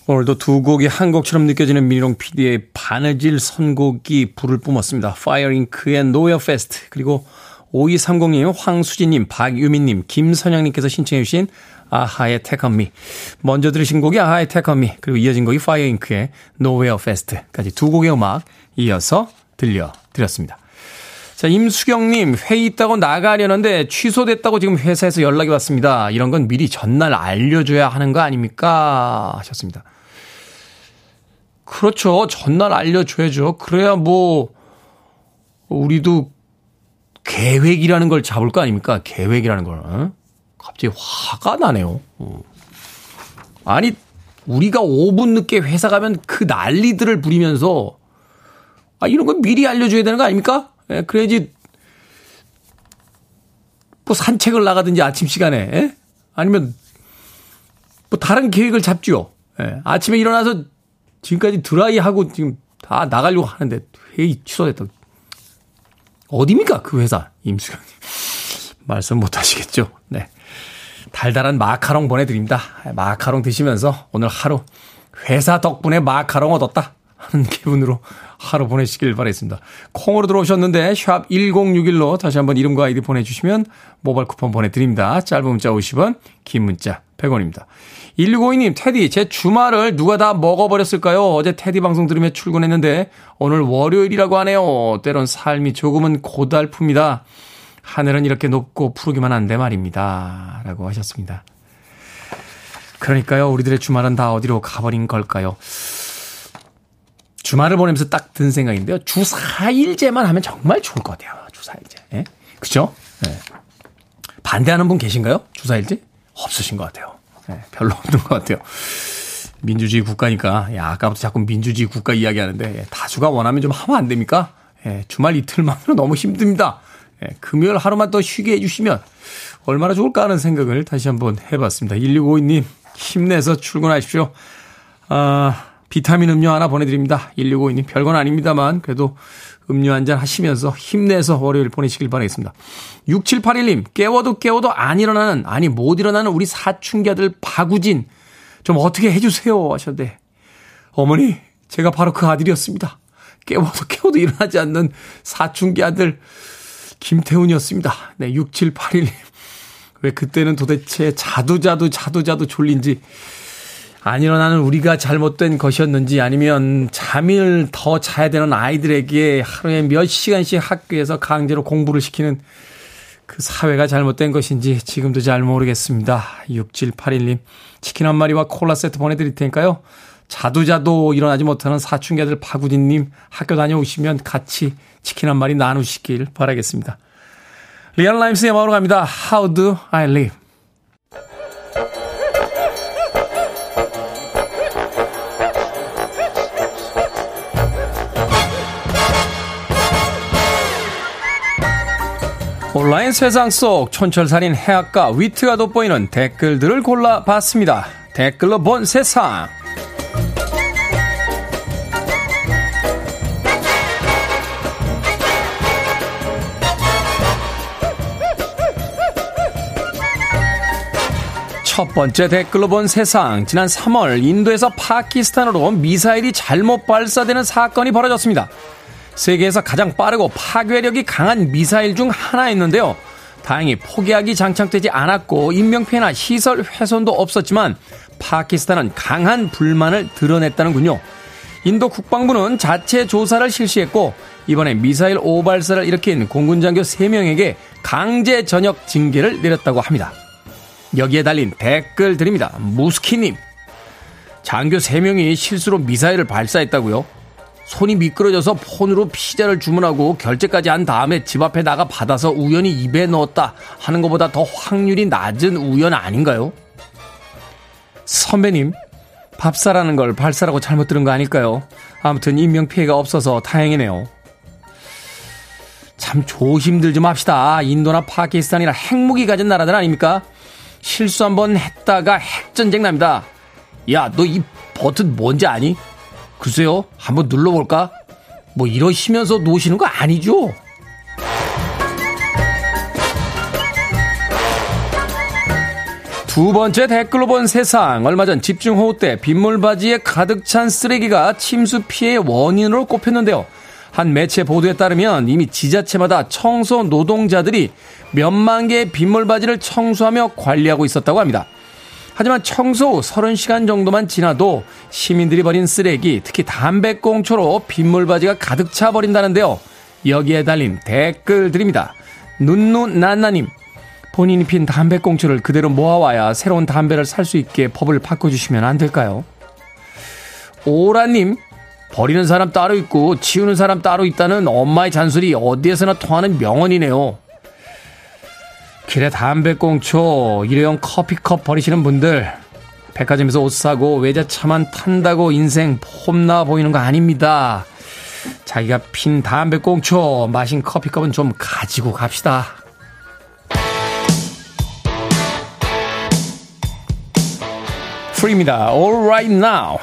오늘도 두 곡이 한 곡처럼 느껴지는 미롱 PD의 바느질 선곡이 불을 뿜었습니다. Fire Inc.의 Nowhere Fast 그리고 5230님, 황수진님, 박유민님, 김선영님께서 신청해 주신 아하의 Take On Me 먼저 들으신 곡이 아하의 Take On Me 그리고 이어진 곡이 Fire Inc.의 Nowhere Fast까지 두 곡의 음악 이어서 들려드렸습니다. 자, 임수경님, 회의 있다고 나가려는데 취소됐다고 지금 회사에서 연락이 왔습니다. 이런 건 미리 전날 알려줘야 하는 거 아닙니까? 하셨습니다. 그렇죠. 전날 알려줘야죠. 그래야 뭐, 우리도 계획이라는 걸 잡을 거 아닙니까? 계획이라는 걸. 어? 갑자기 화가 나네요. 어. 아니, 우리가 5분 늦게 회사 가면 그 난리들을 부리면서, 아, 이런 건 미리 알려줘야 되는 거 아닙니까? 예, 그래야지, 뭐 산책을 나가든지 아침 시간에, 예? 아니면, 뭐 다른 계획을 잡죠. 예, 아침에 일어나서 지금까지 드라이하고 지금 다 나가려고 하는데 회의 취소됐다. 어디입니까? 그 회사. 임수경님. 말씀 못 하시겠죠? 네. 달달한 마카롱 보내드립니다. 마카롱 드시면서 오늘 하루 회사 덕분에 마카롱 얻었다 하는 기분으로 하루 보내시길 바라겠습니다. 콩으로 들어오셨는데 샵 1061로 다시 한번 이름과 아이디 보내주시면 모바일 쿠폰 보내드립니다. 짧은 문자 50원, 긴 문자 100원입니다. 1652님, 테디, 제 주말을 누가 다 먹어버렸을까요? 어제 테디 방송 들으며 출근했는데 오늘 월요일이라고 하네요. 때론 삶이 조금은 고달픕니다. 하늘은 이렇게 높고 푸르기만 한데 말입니다. 라고 하셨습니다. 그러니까요, 우리들의 주말은 다 어디로 가버린 걸까요? 주말을 보내면서 딱 든 생각인데요. 주 4일제만 하면 정말 좋을 것 같아요. 주 4일제. 예? 그죠? 예. 반대하는 분 계신가요? 주 4일제? 없으신 것 같아요. 예, 별로 없는 것 같아요. 민주주의 국가니까, 야, 아까부터 자꾸 민주주의 국가 이야기 하는데, 예, 다수가 원하면 좀 하면 안 됩니까? 예, 주말 이틀만으로 너무 힘듭니다. 예, 금요일 하루만 더 쉬게 해주시면 얼마나 좋을까 하는 생각을 다시 한번 해봤습니다. 1652님, 힘내서 출근하십시오. 아, 비타민 음료 하나 보내드립니다. 1652님, 별건 아닙니다만, 그래도 음료 한 잔 하시면서 힘내서 월요일 보내시길 바라겠습니다. 6781님, 깨워도 깨워도 안 일어나는, 아니, 못 일어나는 우리 사춘기 아들 박우진, 좀 어떻게 해주세요. 하셨는데, 어머니, 제가 바로 그 아들이었습니다. 깨워도 깨워도 일어나지 않는 사춘기 아들, 김태훈이었습니다. 네, 6781님. 왜 그때는 도대체 자두자두 자두자두 졸린지 안 일어나는 우리가 잘못된 것이었는지 아니면 잠을 더 자야 되는 아이들에게 하루에 몇 시간씩 학교에서 강제로 공부를 시키는 그 사회가 잘못된 것인지 지금도 잘 모르겠습니다. 6781님 치킨 한 마리와 콜라 세트 보내드릴 테니까요. 자도 자도 일어나지 못하는 사춘기 아들 파구진님 학교 다녀오시면 같이 치킨 한 마리 나누시길 바라겠습니다. 리앤 라임스의 음악으로 갑니다. How do I live? 온라인 세상 속 촌철살인 해악과 위트가 돋보이는 댓글들을 골라봤습니다. 댓글로 본 세상. 첫 번째 댓글로 본 세상. 지난 3월 인도에서 파키스탄으로 미사일이 잘못 발사되는 사건이 벌어졌습니다. 세계에서 가장 빠르고 파괴력이 강한 미사일 중 하나였는데요. 다행히 포기하기 장착되지 않았고 인명피해나 시설 훼손도 없었지만 파키스탄은 강한 불만을 드러냈다는군요. 인도 국방부는 자체 조사를 실시했고 이번에 미사일 오발사를 일으킨 공군 장교 3명에게 강제 전역 징계를 내렸다고 합니다. 여기에 달린 댓글 드립니다. 무스키님. 장교 3명이 실수로 미사일을 발사했다고요? 손이 미끄러져서 폰으로 피자를 주문하고 결제까지 한 다음에 집 앞에 나가 받아서 우연히 입에 넣었다 하는 것보다 더 확률이 낮은 우연 아닌가요? 선배님, 밥사라는 걸 발사라고 잘못 들은 거 아닐까요? 아무튼 인명피해가 없어서 다행이네요. 참 조심들 좀 합시다. 인도나 파키스탄이나 핵무기 가진 나라들 아닙니까? 실수 한번 했다가 핵전쟁 납니다. 야, 너 이 버튼 뭔지 아니? 글쎄요, 한번 눌러볼까? 뭐 이러시면서 노시는 거 아니죠? 두 번째 댓글로 본 세상. 얼마 전 집중호우 때 빗물 바지에 가득 찬 쓰레기가 침수 피해의 원인으로 꼽혔는데요. 한 매체 보도에 따르면 이미 지자체마다 청소 노동자들이 몇만 개의 빗물 바지를 청소하며 관리하고 있었다고 합니다. 하지만 청소 후 30시간 정도만 지나도 시민들이 버린 쓰레기, 특히 담배꽁초로 빗물바지가 가득 차 버린다는데요. 여기에 달린 댓글들입니다. 눈누난나님, 본인이 핀 담배꽁초를 그대로 모아와야 새로운 담배를 살 수 있게 법을 바꿔주시면 안 될까요? 오라님, 버리는 사람 따로 있고 치우는 사람 따로 있다는 엄마의 잔소리 어디에서나 통하는 명언이네요. 길에 담배꽁초, 일회용 커피컵 버리시는 분들, 백화점에서 옷 사고 외제차만 탄다고 인생 폼나 보이는 거 아닙니다. 자기가 핀 담배꽁초, 마신 커피컵은 좀 가지고 갑시다. 프리입니다. All right now.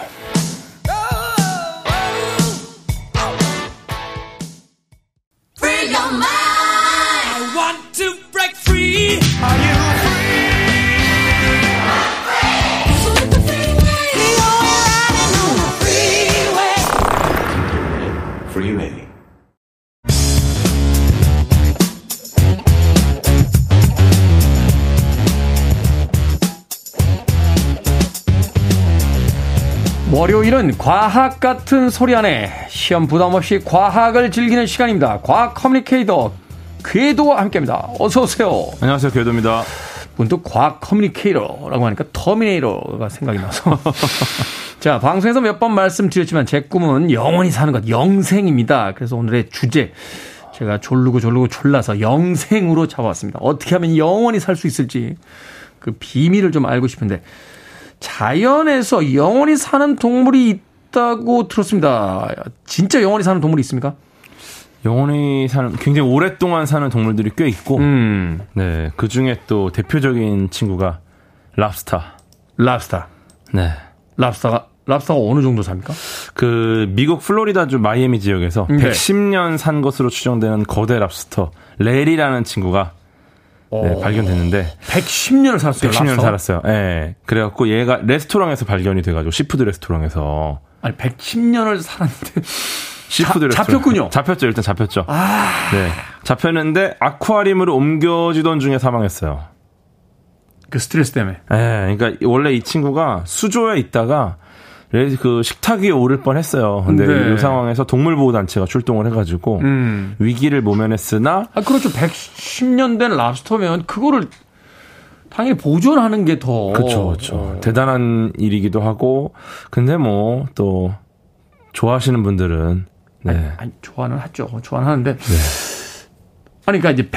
월요일은 과학 같은 소리 안에 시험 부담 없이 과학을 즐기는 시간입니다. 과학 communicator 궤도와 함께합니다. 어서 오세요. 안녕하세요, 궤도입니다. 문득 과학 communicator라고 하니까 터미네이터가 생각이 나서. 자, 방송에서 몇 번 말씀드렸지만 제 꿈은 영원히 사는 것, 영생입니다. 그래서 오늘의 주제 제가 졸르고 졸르고 졸라서 영생으로 잡아왔습니다. 어떻게 하면 영원히 살 수 있을지 그 비밀을 좀 알고 싶은데 자연에서 영원히 사는 동물이 있다고 들었습니다. 진짜 영원히 사는 동물이 있습니까? 영원히 사는 굉장히 오랫동안 사는 동물들이 꽤 있고, 음. 네, 그 중에 또 대표적인 친구가 랍스타. 랍스타. 네. 랍스타가 랍스타가 어느 정도 삽니까? 그 미국 플로리다주 마이애미 지역에서 네. 110년 산 것으로 추정되는 거대 랍스터 레리라는 친구가 네, 발견됐는데 110년을 살았어요. 110년을 랍스터? 살았어요. 예. 네. 그래갖고 얘가 레스토랑에서 발견이 돼가지고 seafood 레스토랑에서 아니 110년을 살았는데 seafood 자, 잡혔군요. 잡혔죠. 일단 잡혔죠. 아... 네. 잡혔는데 아쿠아리움으로 옮겨지던 중에 사망했어요. 그 스트레스 때문에. 네. 그러니까 원래 이 친구가 수조에 있다가 그 식탁 위에 오를 뻔했어요. 근데 네. 이 상황에서 동물보호단체가 출동을 해가지고 음. 위기를 모면했으나 아 그렇죠. 110년 된 랍스터면 그거를 당연히 보존하는 게 더 그렇죠, 그렇죠. 어. 대단한 일이기도 하고 근데 뭐 또 좋아하시는 분들은 네. 아니, 아니 좋아는 하죠. 좋아는 하는데 네. 아니 그러니까 이제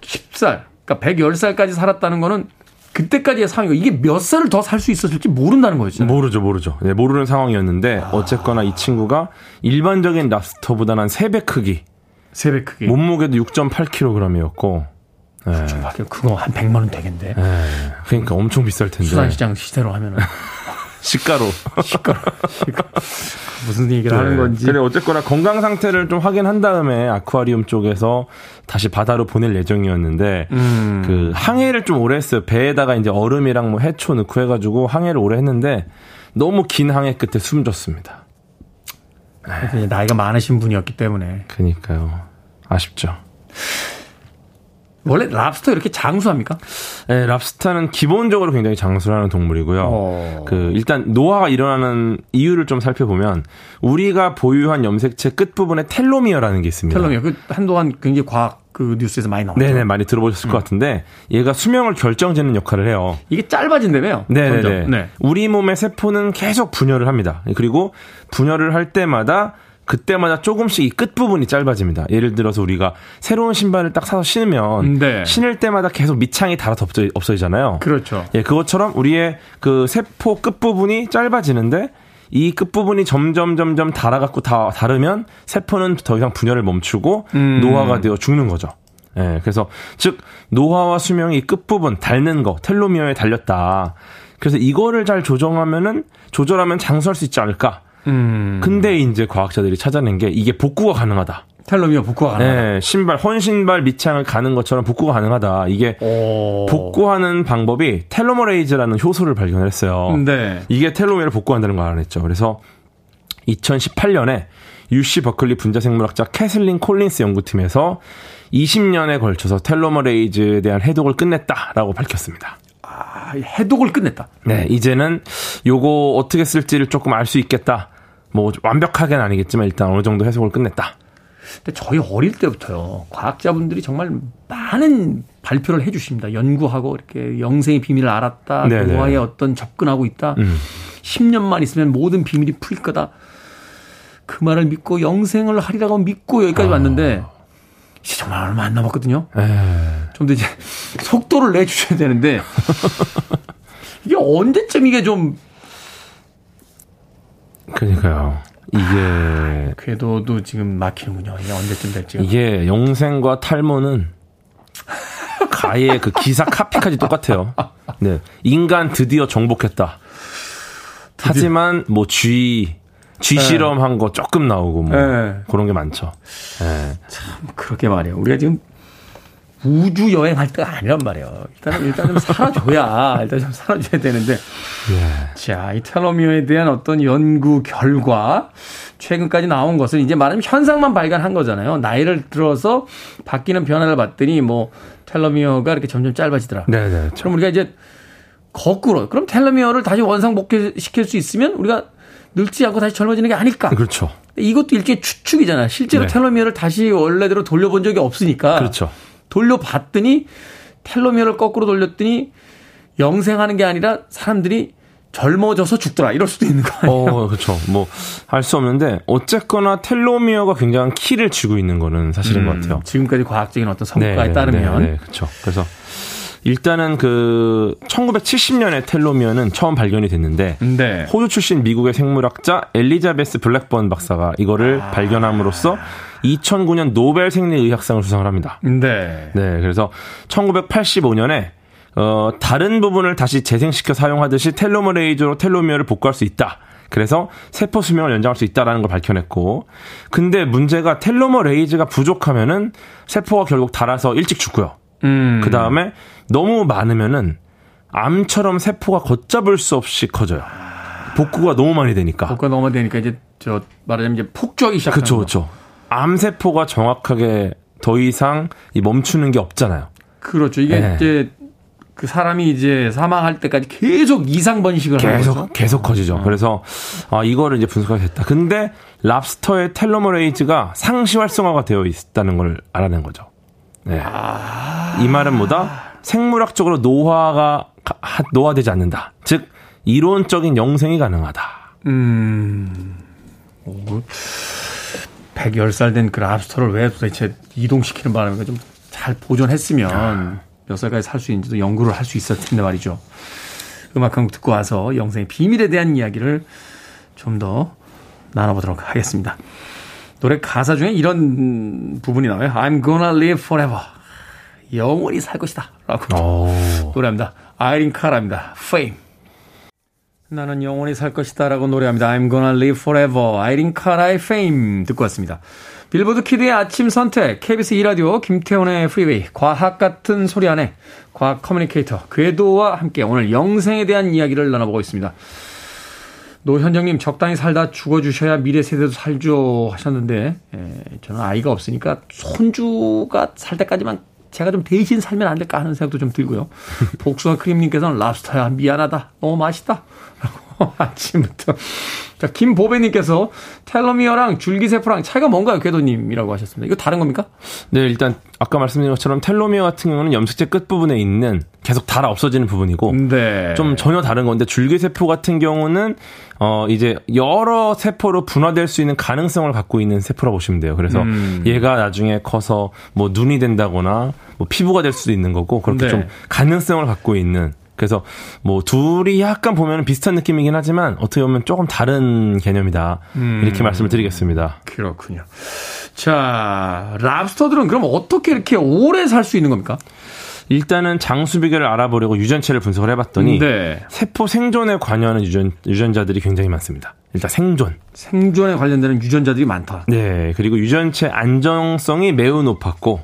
110살, 그러니까 110살까지 살았다는 거는 그때까지의 상황이고 이게 몇 살을 더 살 수 있었을지 모른다는 거였죠. 모르죠, 모르죠. 네, 모르는 상황이었는데 아. 어쨌거나 이 친구가 일반적인 랍스터보다는 3배 크기. 3배 크기. 몸무게도 6.8kg이었고. 네. 6.8kg 그거 한 100만 원 되겠는데. 네. 그러니까 엄청 비쌀 텐데. 수산시장 시대로 하면은 시가로. 시가. 무슨 얘기를 네. 하는 건지. 근데 어쨌거나 건강 상태를 좀 확인한 다음에 아쿠아리움 쪽에서 다시 바다로 보낼 예정이었는데 음. 그 항해를 좀 오래 했어요. 배에다가 이제 얼음이랑 뭐 해초 넣고 해가지고 항해를 오래 했는데 너무 긴 항해 끝에 숨졌습니다. 나이가 많으신 분이었기 때문에. 그니까요. 아쉽죠. 원래 랍스터 이렇게 장수합니까? 네, 랍스터는 기본적으로 굉장히 장수를 하는 동물이고요. 어... 그 일단 노화가 일어나는 이유를 좀 살펴보면 우리가 보유한 염색체 끝 부분에 텔로미어라는 게 있습니다. 텔로미어 그 한동안 굉장히 과학 그 뉴스에서 많이 나왔죠. 네네 많이 들어보셨을 음. 것 같은데 얘가 수명을 결정짓는 역할을 해요. 이게 짧아진다며요? 네네. 네. 우리 몸의 세포는 계속 분열을 합니다. 그리고 분열을 할 때마다 그때마다 조금씩 이 끝부분이 짧아집니다. 예를 들어서 우리가 새로운 신발을 딱 사서 신으면 네. 신을 때마다 계속 밑창이 달아 덮져 없어지잖아요. 그렇죠. 예, 그것처럼 우리의 그 세포 끝부분이 짧아지는데 이 끝부분이 점점 점점 달아갖고 다 다르면 세포는 더 이상 분열을 멈추고 음. 노화가 되어 죽는 거죠. 예, 그래서 즉 노화와 수명이 끝부분 닳는 거 텔로미어에 달렸다. 그래서 이거를 잘 조정하면은 조절하면 장수할 수 있지 않을까? 음. 근데 이제 과학자들이 찾아낸 게 이게 복구가 가능하다. 텔로미어 복구가 가능하다. 네, 신발 헌신발 밑창을 가는 것처럼 복구가 가능하다. 이게 오. 복구하는 방법이 telomerase라는 효소를 발견했어요. 네. 이게 telomere를 복구한다는 걸 알아냈죠. 그래서 2018년에 UC 버클리 분자생물학자 캐슬린 콜린스 연구팀에서 20년에 걸쳐서 telomerase에 대한 해독을 끝냈다라고 밝혔습니다. 아, 해독을 끝냈다. 네, 이제는 요거 어떻게 쓸지를 조금 알 수 있겠다. 뭐 완벽하게는 아니겠지만 일단 어느 정도 해석을 끝냈다. 근데 저희 어릴 때부터요. 과학자분들이 정말 많은 발표를 해 주십니다. 연구하고 이렇게 영생의 비밀을 알았다. 노화에 어떤 접근하고 있다. 음. 10년만 있으면 모든 비밀이 풀릴 거다. 그 말을 믿고 영생을 하리라고 믿고 여기까지 아. 왔는데 이제 정말 얼마 안 남았거든요. 좀 더 이제 속도를 내 주셔야 되는데 이게 언제쯤 이게 좀 그러니까요. 이게 궤도도 지금 막히는군요. 이게 언제쯤 될지. 이게 영생과 탈모는 가의 그 기사 카피까지 똑같아요. 네, 인간 드디어 정복했다. 드디어. 하지만 뭐 쥐, 쥐 네. 실험한 거 조금 나오고 뭐 네. 그런 게 많죠. 네. 참 그렇게 말이에요. 우리가 지금 우주 여행할 때가 아니란 말이에요. 일단은 일단 좀 살아줘야 일단 좀 살아줘야 되는데. 예. 자, 이 텔로미어에 대한 어떤 연구 결과 최근까지 나온 것은 이제 말하면 현상만 발견한 거잖아요. 나이를 들어서 바뀌는 변화를 봤더니 뭐 텔로미어가 이렇게 점점 짧아지더라. 네, 네. 그럼 우리가 이제 거꾸로 그럼 텔로미어를 다시 원상복귀시킬 수 있으면 우리가 늙지 않고 다시 젊어지는 게 아닐까. 그렇죠. 이것도 일종의 추측이잖아요. 실제로 네. 텔로미어를 다시 원래대로 돌려본 적이 없으니까. 그렇죠. 돌려봤더니 텔로미어를 거꾸로 돌렸더니 영생하는 게 아니라 사람들이 젊어져서 죽더라 이럴 수도 있는 거 아니에요? 어, 그렇죠. 뭐할수 없는데 어쨌거나 텔로미어가 굉장한 키를 쥐고 있는 거는 사실인 음, 것 같아요. 지금까지 과학적인 어떤 성과에 네, 네 따르면 네, 네, 그렇죠. 그래서 일단은 그 1970년에 텔로미어는 처음 발견이 됐는데 네. 호주 출신 미국의 생물학자 엘리자베스 블랙번 박사가 이거를 아. 발견함으로써 2009년 노벨 생리의학상을 수상을 합니다. 네. 네, 그래서 1985년에 어, 다른 부분을 다시 재생시켜 사용하듯이 텔로머레이즈로 텔로미어를 복구할 수 있다. 그래서 세포 수명을 연장할 수 있다라는 걸 밝혀냈고, 근데 문제가 텔로머레이즈가 부족하면은 세포가 결국 닳아서 일찍 죽고요. 음. 그 다음에 너무 많으면은 암처럼 세포가 걷잡을 수 없이 커져요. 복구가 너무 많이 되니까. 복구가 너무 많이 되니까 이제 저 말하자면 이제 폭주하기 시작하는 그렇죠, 그렇죠. 암 세포가 정확하게 더 이상 멈추는 게 없잖아요. 그렇죠. 이게 네. 이제 그 사람이 이제 사망할 때까지 계속 이상 번식을 계속 하는 거죠? 계속 커지죠. 어. 그래서 아 이거를 이제 분석하게 됐다. 근데 랍스터의 텔로머레이즈가 상시 활성화가 되어 있다는 걸 알아낸 거죠. 네. 아. 이 말은 뭐다? 생물학적으로 노화가 노화되지 않는다. 즉 이론적인 영생이 가능하다. 음. 오, 110살 된 그 랍스터를 왜 도대체 이동시키는 바람에 좀 잘 보존했으면 아. 몇 살까지 살 수 있는지도 연구를 할 수 있었을 텐데 말이죠. 음악 한곡 듣고 와서 영생의 비밀에 대한 이야기를 좀 더 나눠보도록 하겠습니다. 노래 가사 중에 이런 부분이 나와요. I'm gonna live forever. 영원히 살 것이다. 라고 오. 노래합니다. 아이린 카라입니다. Fame. 나는 영원히 살 것이다. 라고 노래합니다. I'm gonna live forever. 아이린 카라의 Fame 듣고 왔습니다. 빌보드 키드의 아침 선택, KBS 2라디오, 김태훈의 프리웨이, 과학 같은 소리 안에 과학 communicator, 궤도와 함께 오늘 영생에 대한 이야기를 나눠보고 있습니다. 노현정님, 적당히 살다 죽어주셔야 미래 세대도 살죠 하셨는데, 예, 저는 아이가 없으니까 손주가 살 때까지만 제가 좀 대신 살면 안 될까 하는 생각도 좀 들고요. 복숭아 크림님께서는 랍스터야, 미안하다. 너무 맛있다. 라고 아침부터 자, 김보배님께서 텔로미어랑 줄기세포랑 차이가 뭔가요, 궤도님이라고 하셨습니다. 이거 다른 겁니까? 네, 일단 아까 말씀드린 것처럼 텔로미어 같은 경우는 염색체 끝 부분에 있는 계속 달아 없어지는 부분이고 네. 좀 전혀 다른 건데 줄기세포 같은 경우는 어 이제 여러 세포로 분화될 수 있는 가능성을 갖고 있는 세포라고 보시면 돼요. 그래서 음. 얘가 나중에 커서 뭐 눈이 된다거나 뭐 피부가 될 수도 있는 거고 그렇게 네. 좀 가능성을 갖고 있는 그래서 뭐 둘이 약간 보면 비슷한 느낌이긴 하지만 어떻게 보면 조금 다른 개념이다. 음. 이렇게 말씀을 드리겠습니다. 그렇군요. 자, 랍스터들은 그럼 어떻게 이렇게 오래 살 수 있는 겁니까? 일단은 장수 비결을 알아보려고 유전체를 분석을 해봤더니 네. 세포 생존에 관여하는 유전, 유전자들이 굉장히 많습니다. 일단 생존. 생존에 관련되는 유전자들이 많다. 네. 그리고 유전체 안정성이 매우 높았고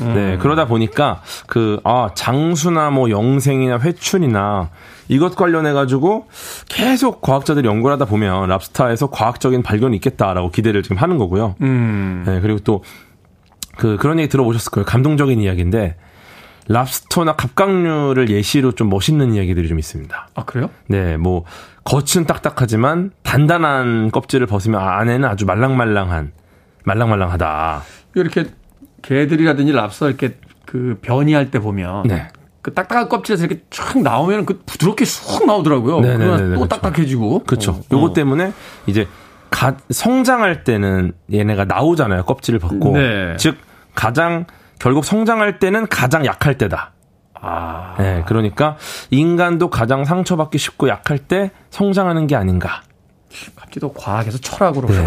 음. 네, 그러다 보니까 그, 아, 장수나 뭐 영생이나 회춘이나 이것 관련해가지고 계속 과학자들이 연구를 하다 보면 랍스타에서 과학적인 발견이 있겠다라고 기대를 지금 하는 거고요. 음. 네, 그리고 또 그, 그런 얘기 들어보셨을 거예요. 감동적인 이야기인데 랍스터나 갑각류를 예시로 좀 멋있는 이야기들이 좀 있습니다. 아, 그래요? 네, 뭐, 겉은 딱딱하지만 단단한 껍질을 벗으면 안에는 아주 말랑말랑한, 말랑말랑하다. 이렇게 개들이라든지 랍스터 이렇게 그 변이할 때 보면 네. 그 딱딱한 껍질에서 이렇게 쫙 나오면 그 부드럽게 쑥 나오더라고요. 네, 네, 네, 또 그렇죠. 딱딱해지고. 그렇죠. 어, 요것 어. 때문에 이제 가, 성장할 때는 얘네가 나오잖아요. 껍질을 벗고. 네. 즉 가장 결국 성장할 때는 가장 약할 때다. 아. 네, 그러니까 인간도 가장 상처받기 쉽고 약할 때 성장하는 게 아닌가. 또 과학에서 철학으로. 네.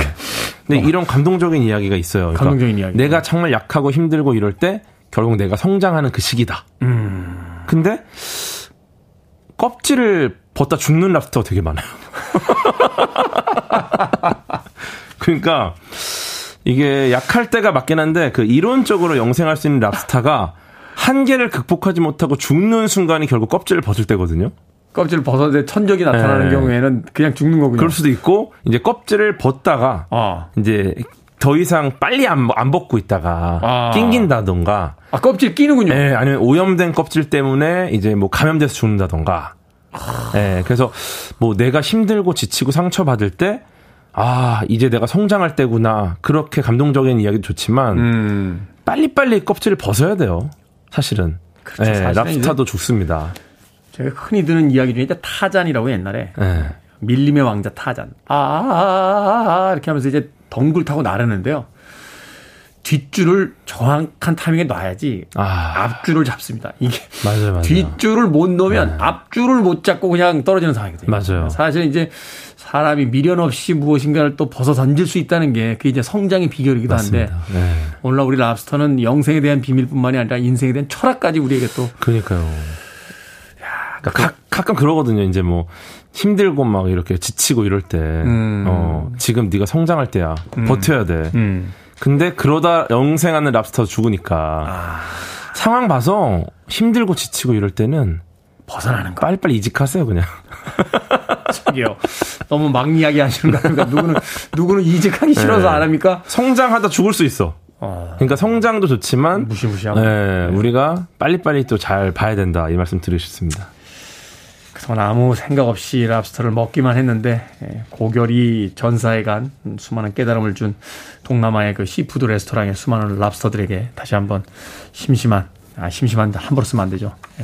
근데 어. 이런 감동적인 이야기가 있어요. 그러니까 감동적인 이야기. 내가 정말 약하고 힘들고 이럴 때 결국 내가 성장하는 그 시기다. 음. 근데 껍질을 벗다 죽는 랍스터가 되게 많아요. 그러니까 이게 약할 때가 맞긴 한데 그 이론적으로 영생할 수 있는 랍스타가 한계를 극복하지 못하고 죽는 순간이 결국 껍질을 벗을 때거든요. 껍질을 벗어도 천적이 나타나는 네. 경우에는 그냥 죽는 거군요. 그럴 수도 있고 이제 껍질을 벗다가 어. 이제 더 이상 빨리 안, 안 벗고 있다가 아. 낑긴다던가. 아 껍질 끼는군요. 네, 아니면 오염된 껍질 때문에 이제 뭐 감염돼서 죽는다던가. 예, 그래서 뭐 내가 힘들고 지치고 상처 받을 때 아, 이제 내가 성장할 때구나. 그렇게 감동적인 이야기도 좋지만, 음. 빨리빨리 껍질을 벗어야 돼요. 사실은. 그렇죠. 네, 랍스타도 좋습니다. 제가 흔히 드는 이야기 중에 타잔이라고 옛날에. 네. 밀림의 왕자 타잔. 아, 아, 아, 아, 이렇게 하면서 이제 덩굴 타고 나르는데요. 뒷줄을 정확한 타이밍에 놔야지 아. 앞줄을 잡습니다. 이게 맞아요, 맞아요. 뒷줄을 못 놓으면 네. 앞줄을 못 잡고 그냥 떨어지는 상황이거든요. 맞아요. 사실 이제 사람이 미련 없이 무엇인가를 또 벗어 던질 수 있다는 게 그게 이제 성장의 비결이기도 한데 네. 오늘날 우리 랍스터는 영생에 대한 비밀뿐만이 아니라 인생에 대한 철학까지 우리에게 또 그러니까요. 야, 그러니까 가, 가끔 그러거든요. 이제 뭐 힘들고 막 이렇게 지치고 이럴 때 음. 어, 지금 네가 성장할 때야. 음. 버텨야 돼. 음. 근데 그러다 영생하는 랍스터 죽으니까 아. 상황 봐서 힘들고 지치고 이럴 때는 벗어나는 거. 빨리빨리 이직하세요, 그냥. 저기요. 너무 막 이야기 하시는 거 아닙니까? 누구는, 누구는 이직하기 싫어서 네. 안 합니까? 성장하다 죽을 수 있어. 어. 그러니까 성장도 좋지만. 무시무시하고. 네, 네. 우리가 빨리빨리 또 잘 봐야 된다. 이 말씀 드리고 싶습니다. 그동안 아무 생각 없이 랍스터를 먹기만 했는데, 예, 고결이 전사에 간 수많은 깨달음을 준 동남아의 그 시푸드 레스토랑의 수많은 랍스터들에게 다시 한번 심심한, 아, 심심한데 함부로 쓰면 안 되죠. 예.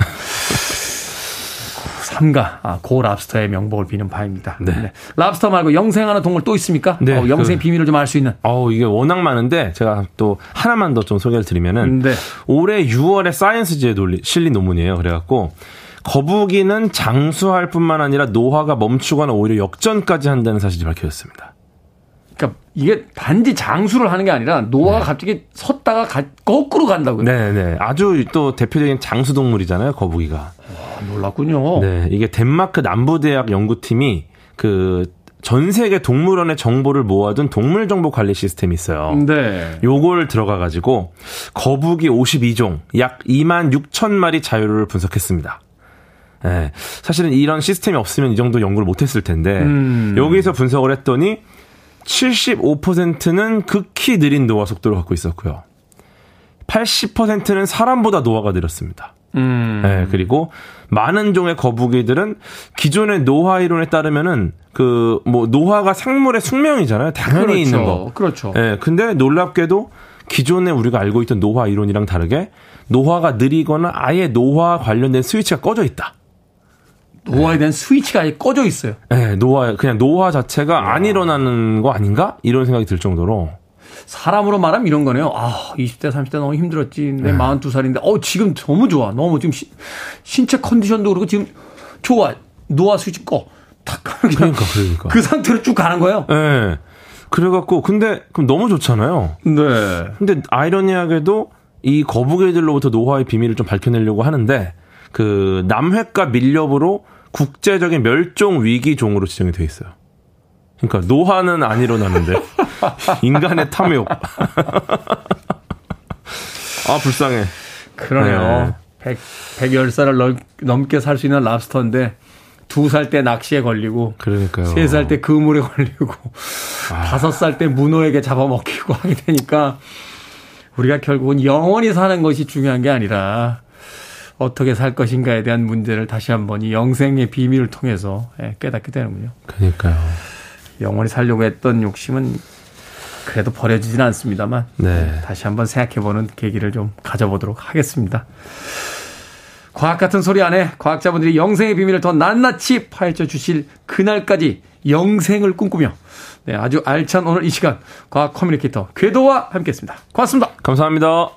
삼가 아, 고 랍스터의 명복을 비는 바입니다. 네. 네. 랍스터 말고 영생하는 동물 또 있습니까? 네. 어, 영생 그, 비밀을 좀 알 수 있는. 어 이게 워낙 많은데 제가 또 하나만 더 좀 소개를 드리면은 네. 올해 6월에 사이언스지에 실린 논문이에요. 그래갖고 거북이는 장수할 뿐만 아니라 노화가 멈추거나 오히려 역전까지 한다는 사실이 밝혀졌습니다. 그러니까 이게 단지 장수를 하는 게 아니라 노화가 네. 갑자기 섰다가 가, 거꾸로 간다고요. 네, 네. 아주 또 대표적인 장수 동물이잖아요, 거북이가. 와, 놀랐군요. 네, 이게 덴마크 남부대학 연구팀이 그 전 세계 동물원의 정보를 모아둔 동물 정보 관리 시스템이 있어요. 네. 요걸 들어가 가지고 거북이 52종, 약 2만 6천 마리 자유를 분석했습니다. 네. 사실은 이런 시스템이 없으면 이 정도 연구를 못했을 텐데 음. 여기서 분석을 했더니 75%는 극히 느린 노화 속도를 갖고 있었고요. 80%는 사람보다 노화가 느렸습니다. 음. 네, 그리고 많은 종의 거북이들은 기존의 노화 이론에 따르면은 그 뭐 노화가 생물의 숙명이잖아요. 당연히 그렇죠. 있는 거. 그렇죠. 예. 네, 근데 놀랍게도 기존에 우리가 알고 있던 노화 이론이랑 다르게 노화가 느리거나 아예 노화 관련된 스위치가 꺼져 있다. 노화에 대한 스위치가 아예 꺼져 있어요. 네, 노화 그냥 노화 자체가 안 일어나는 거 아닌가 이런 생각이 들 정도로 사람으로 말하면 이런 거네요. 아, 20대, 30대 너무 힘들었지. 내 네. 42살인데, 어, 지금 너무 좋아. 너무 지금 시, 신체 컨디션도 그렇고 지금 좋아. 노화 스위치 꺼. 탁. 그러니까, 그러니까. 그 상태로 쭉 가는 거예요? 네. 그래갖고, 근데, 그럼 너무 좋잖아요. 네. 근데 아이러니하게도 이 거북이들로부터 노화의 비밀을 좀 밝혀내려고 하는데, 그 남획과 밀렵으로 국제적인 멸종 위기 종으로 지정이 돼 있어요. 그러니까 노화는 안 일어나는데 인간의 탐욕. 아 불쌍해. 그러네요. 네. 100, 110살을 넘게 살 수 있는 랍스터인데 두 살 때 낚시에 걸리고 그러니까요. 세 살 때 그물에 걸리고 아. 다섯 살때 문어에게 잡아먹히고 하게 되니까 우리가 결국은 영원히 사는 것이 중요한 게 아니라 어떻게 살 것인가에 대한 문제를 다시 한번 이 영생의 비밀을 통해서 예, 깨닫게 되는군요. 그러니까요. 영원히 살려고 했던 욕심은 그래도 버려지지는 않습니다만 네. 다시 한번 생각해보는 계기를 좀 가져보도록 하겠습니다. 과학 같은 소리 안에 과학자분들이 영생의 비밀을 더 낱낱이 파헤쳐 주실 그날까지 영생을 꿈꾸며 네, 아주 알찬 오늘 이 시간 과학 커뮤니케이터 궤도와 함께했습니다. 고맙습니다. 감사합니다.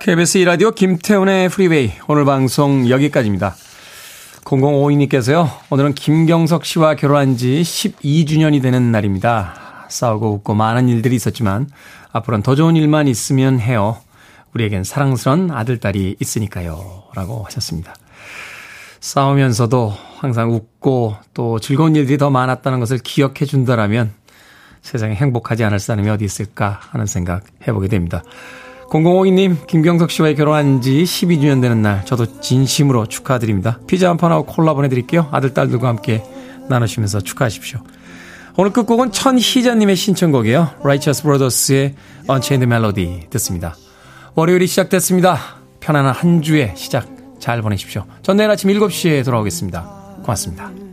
KBS 이라디오 김태훈의 프리웨이 오늘 방송 여기까지입니다. 0052님께서요. 오늘은 김경석 씨와 결혼한 지 12주년이 되는 날입니다. 싸우고 웃고 많은 일들이 있었지만 앞으로는 더 좋은 일만 있으면 해요. 우리에겐 사랑스런 아들딸이 있으니까요. 라고 하셨습니다. 싸우면서도 항상 웃고 또 즐거운 일들이 더 많았다는 것을 기억해 준다라면 세상에 행복하지 않을 사람이 어디 있을까 하는 생각 해보게 됩니다. 0052님, 김경석 씨와의 결혼한 지 12주년 되는 날, 저도 진심으로 축하드립니다. 피자 한 판하고 콜라 보내드릴게요. 아들, 딸들과 함께 나누시면서 축하하십시오. 오늘 끝곡은 천희자님의 신청곡이에요. Righteous Brothers의 Unchained Melody 듣습니다. 월요일이 시작됐습니다. 편안한 한 주의 시작 잘 보내십시오. 전 내일 아침 7시에 돌아오겠습니다. 고맙습니다.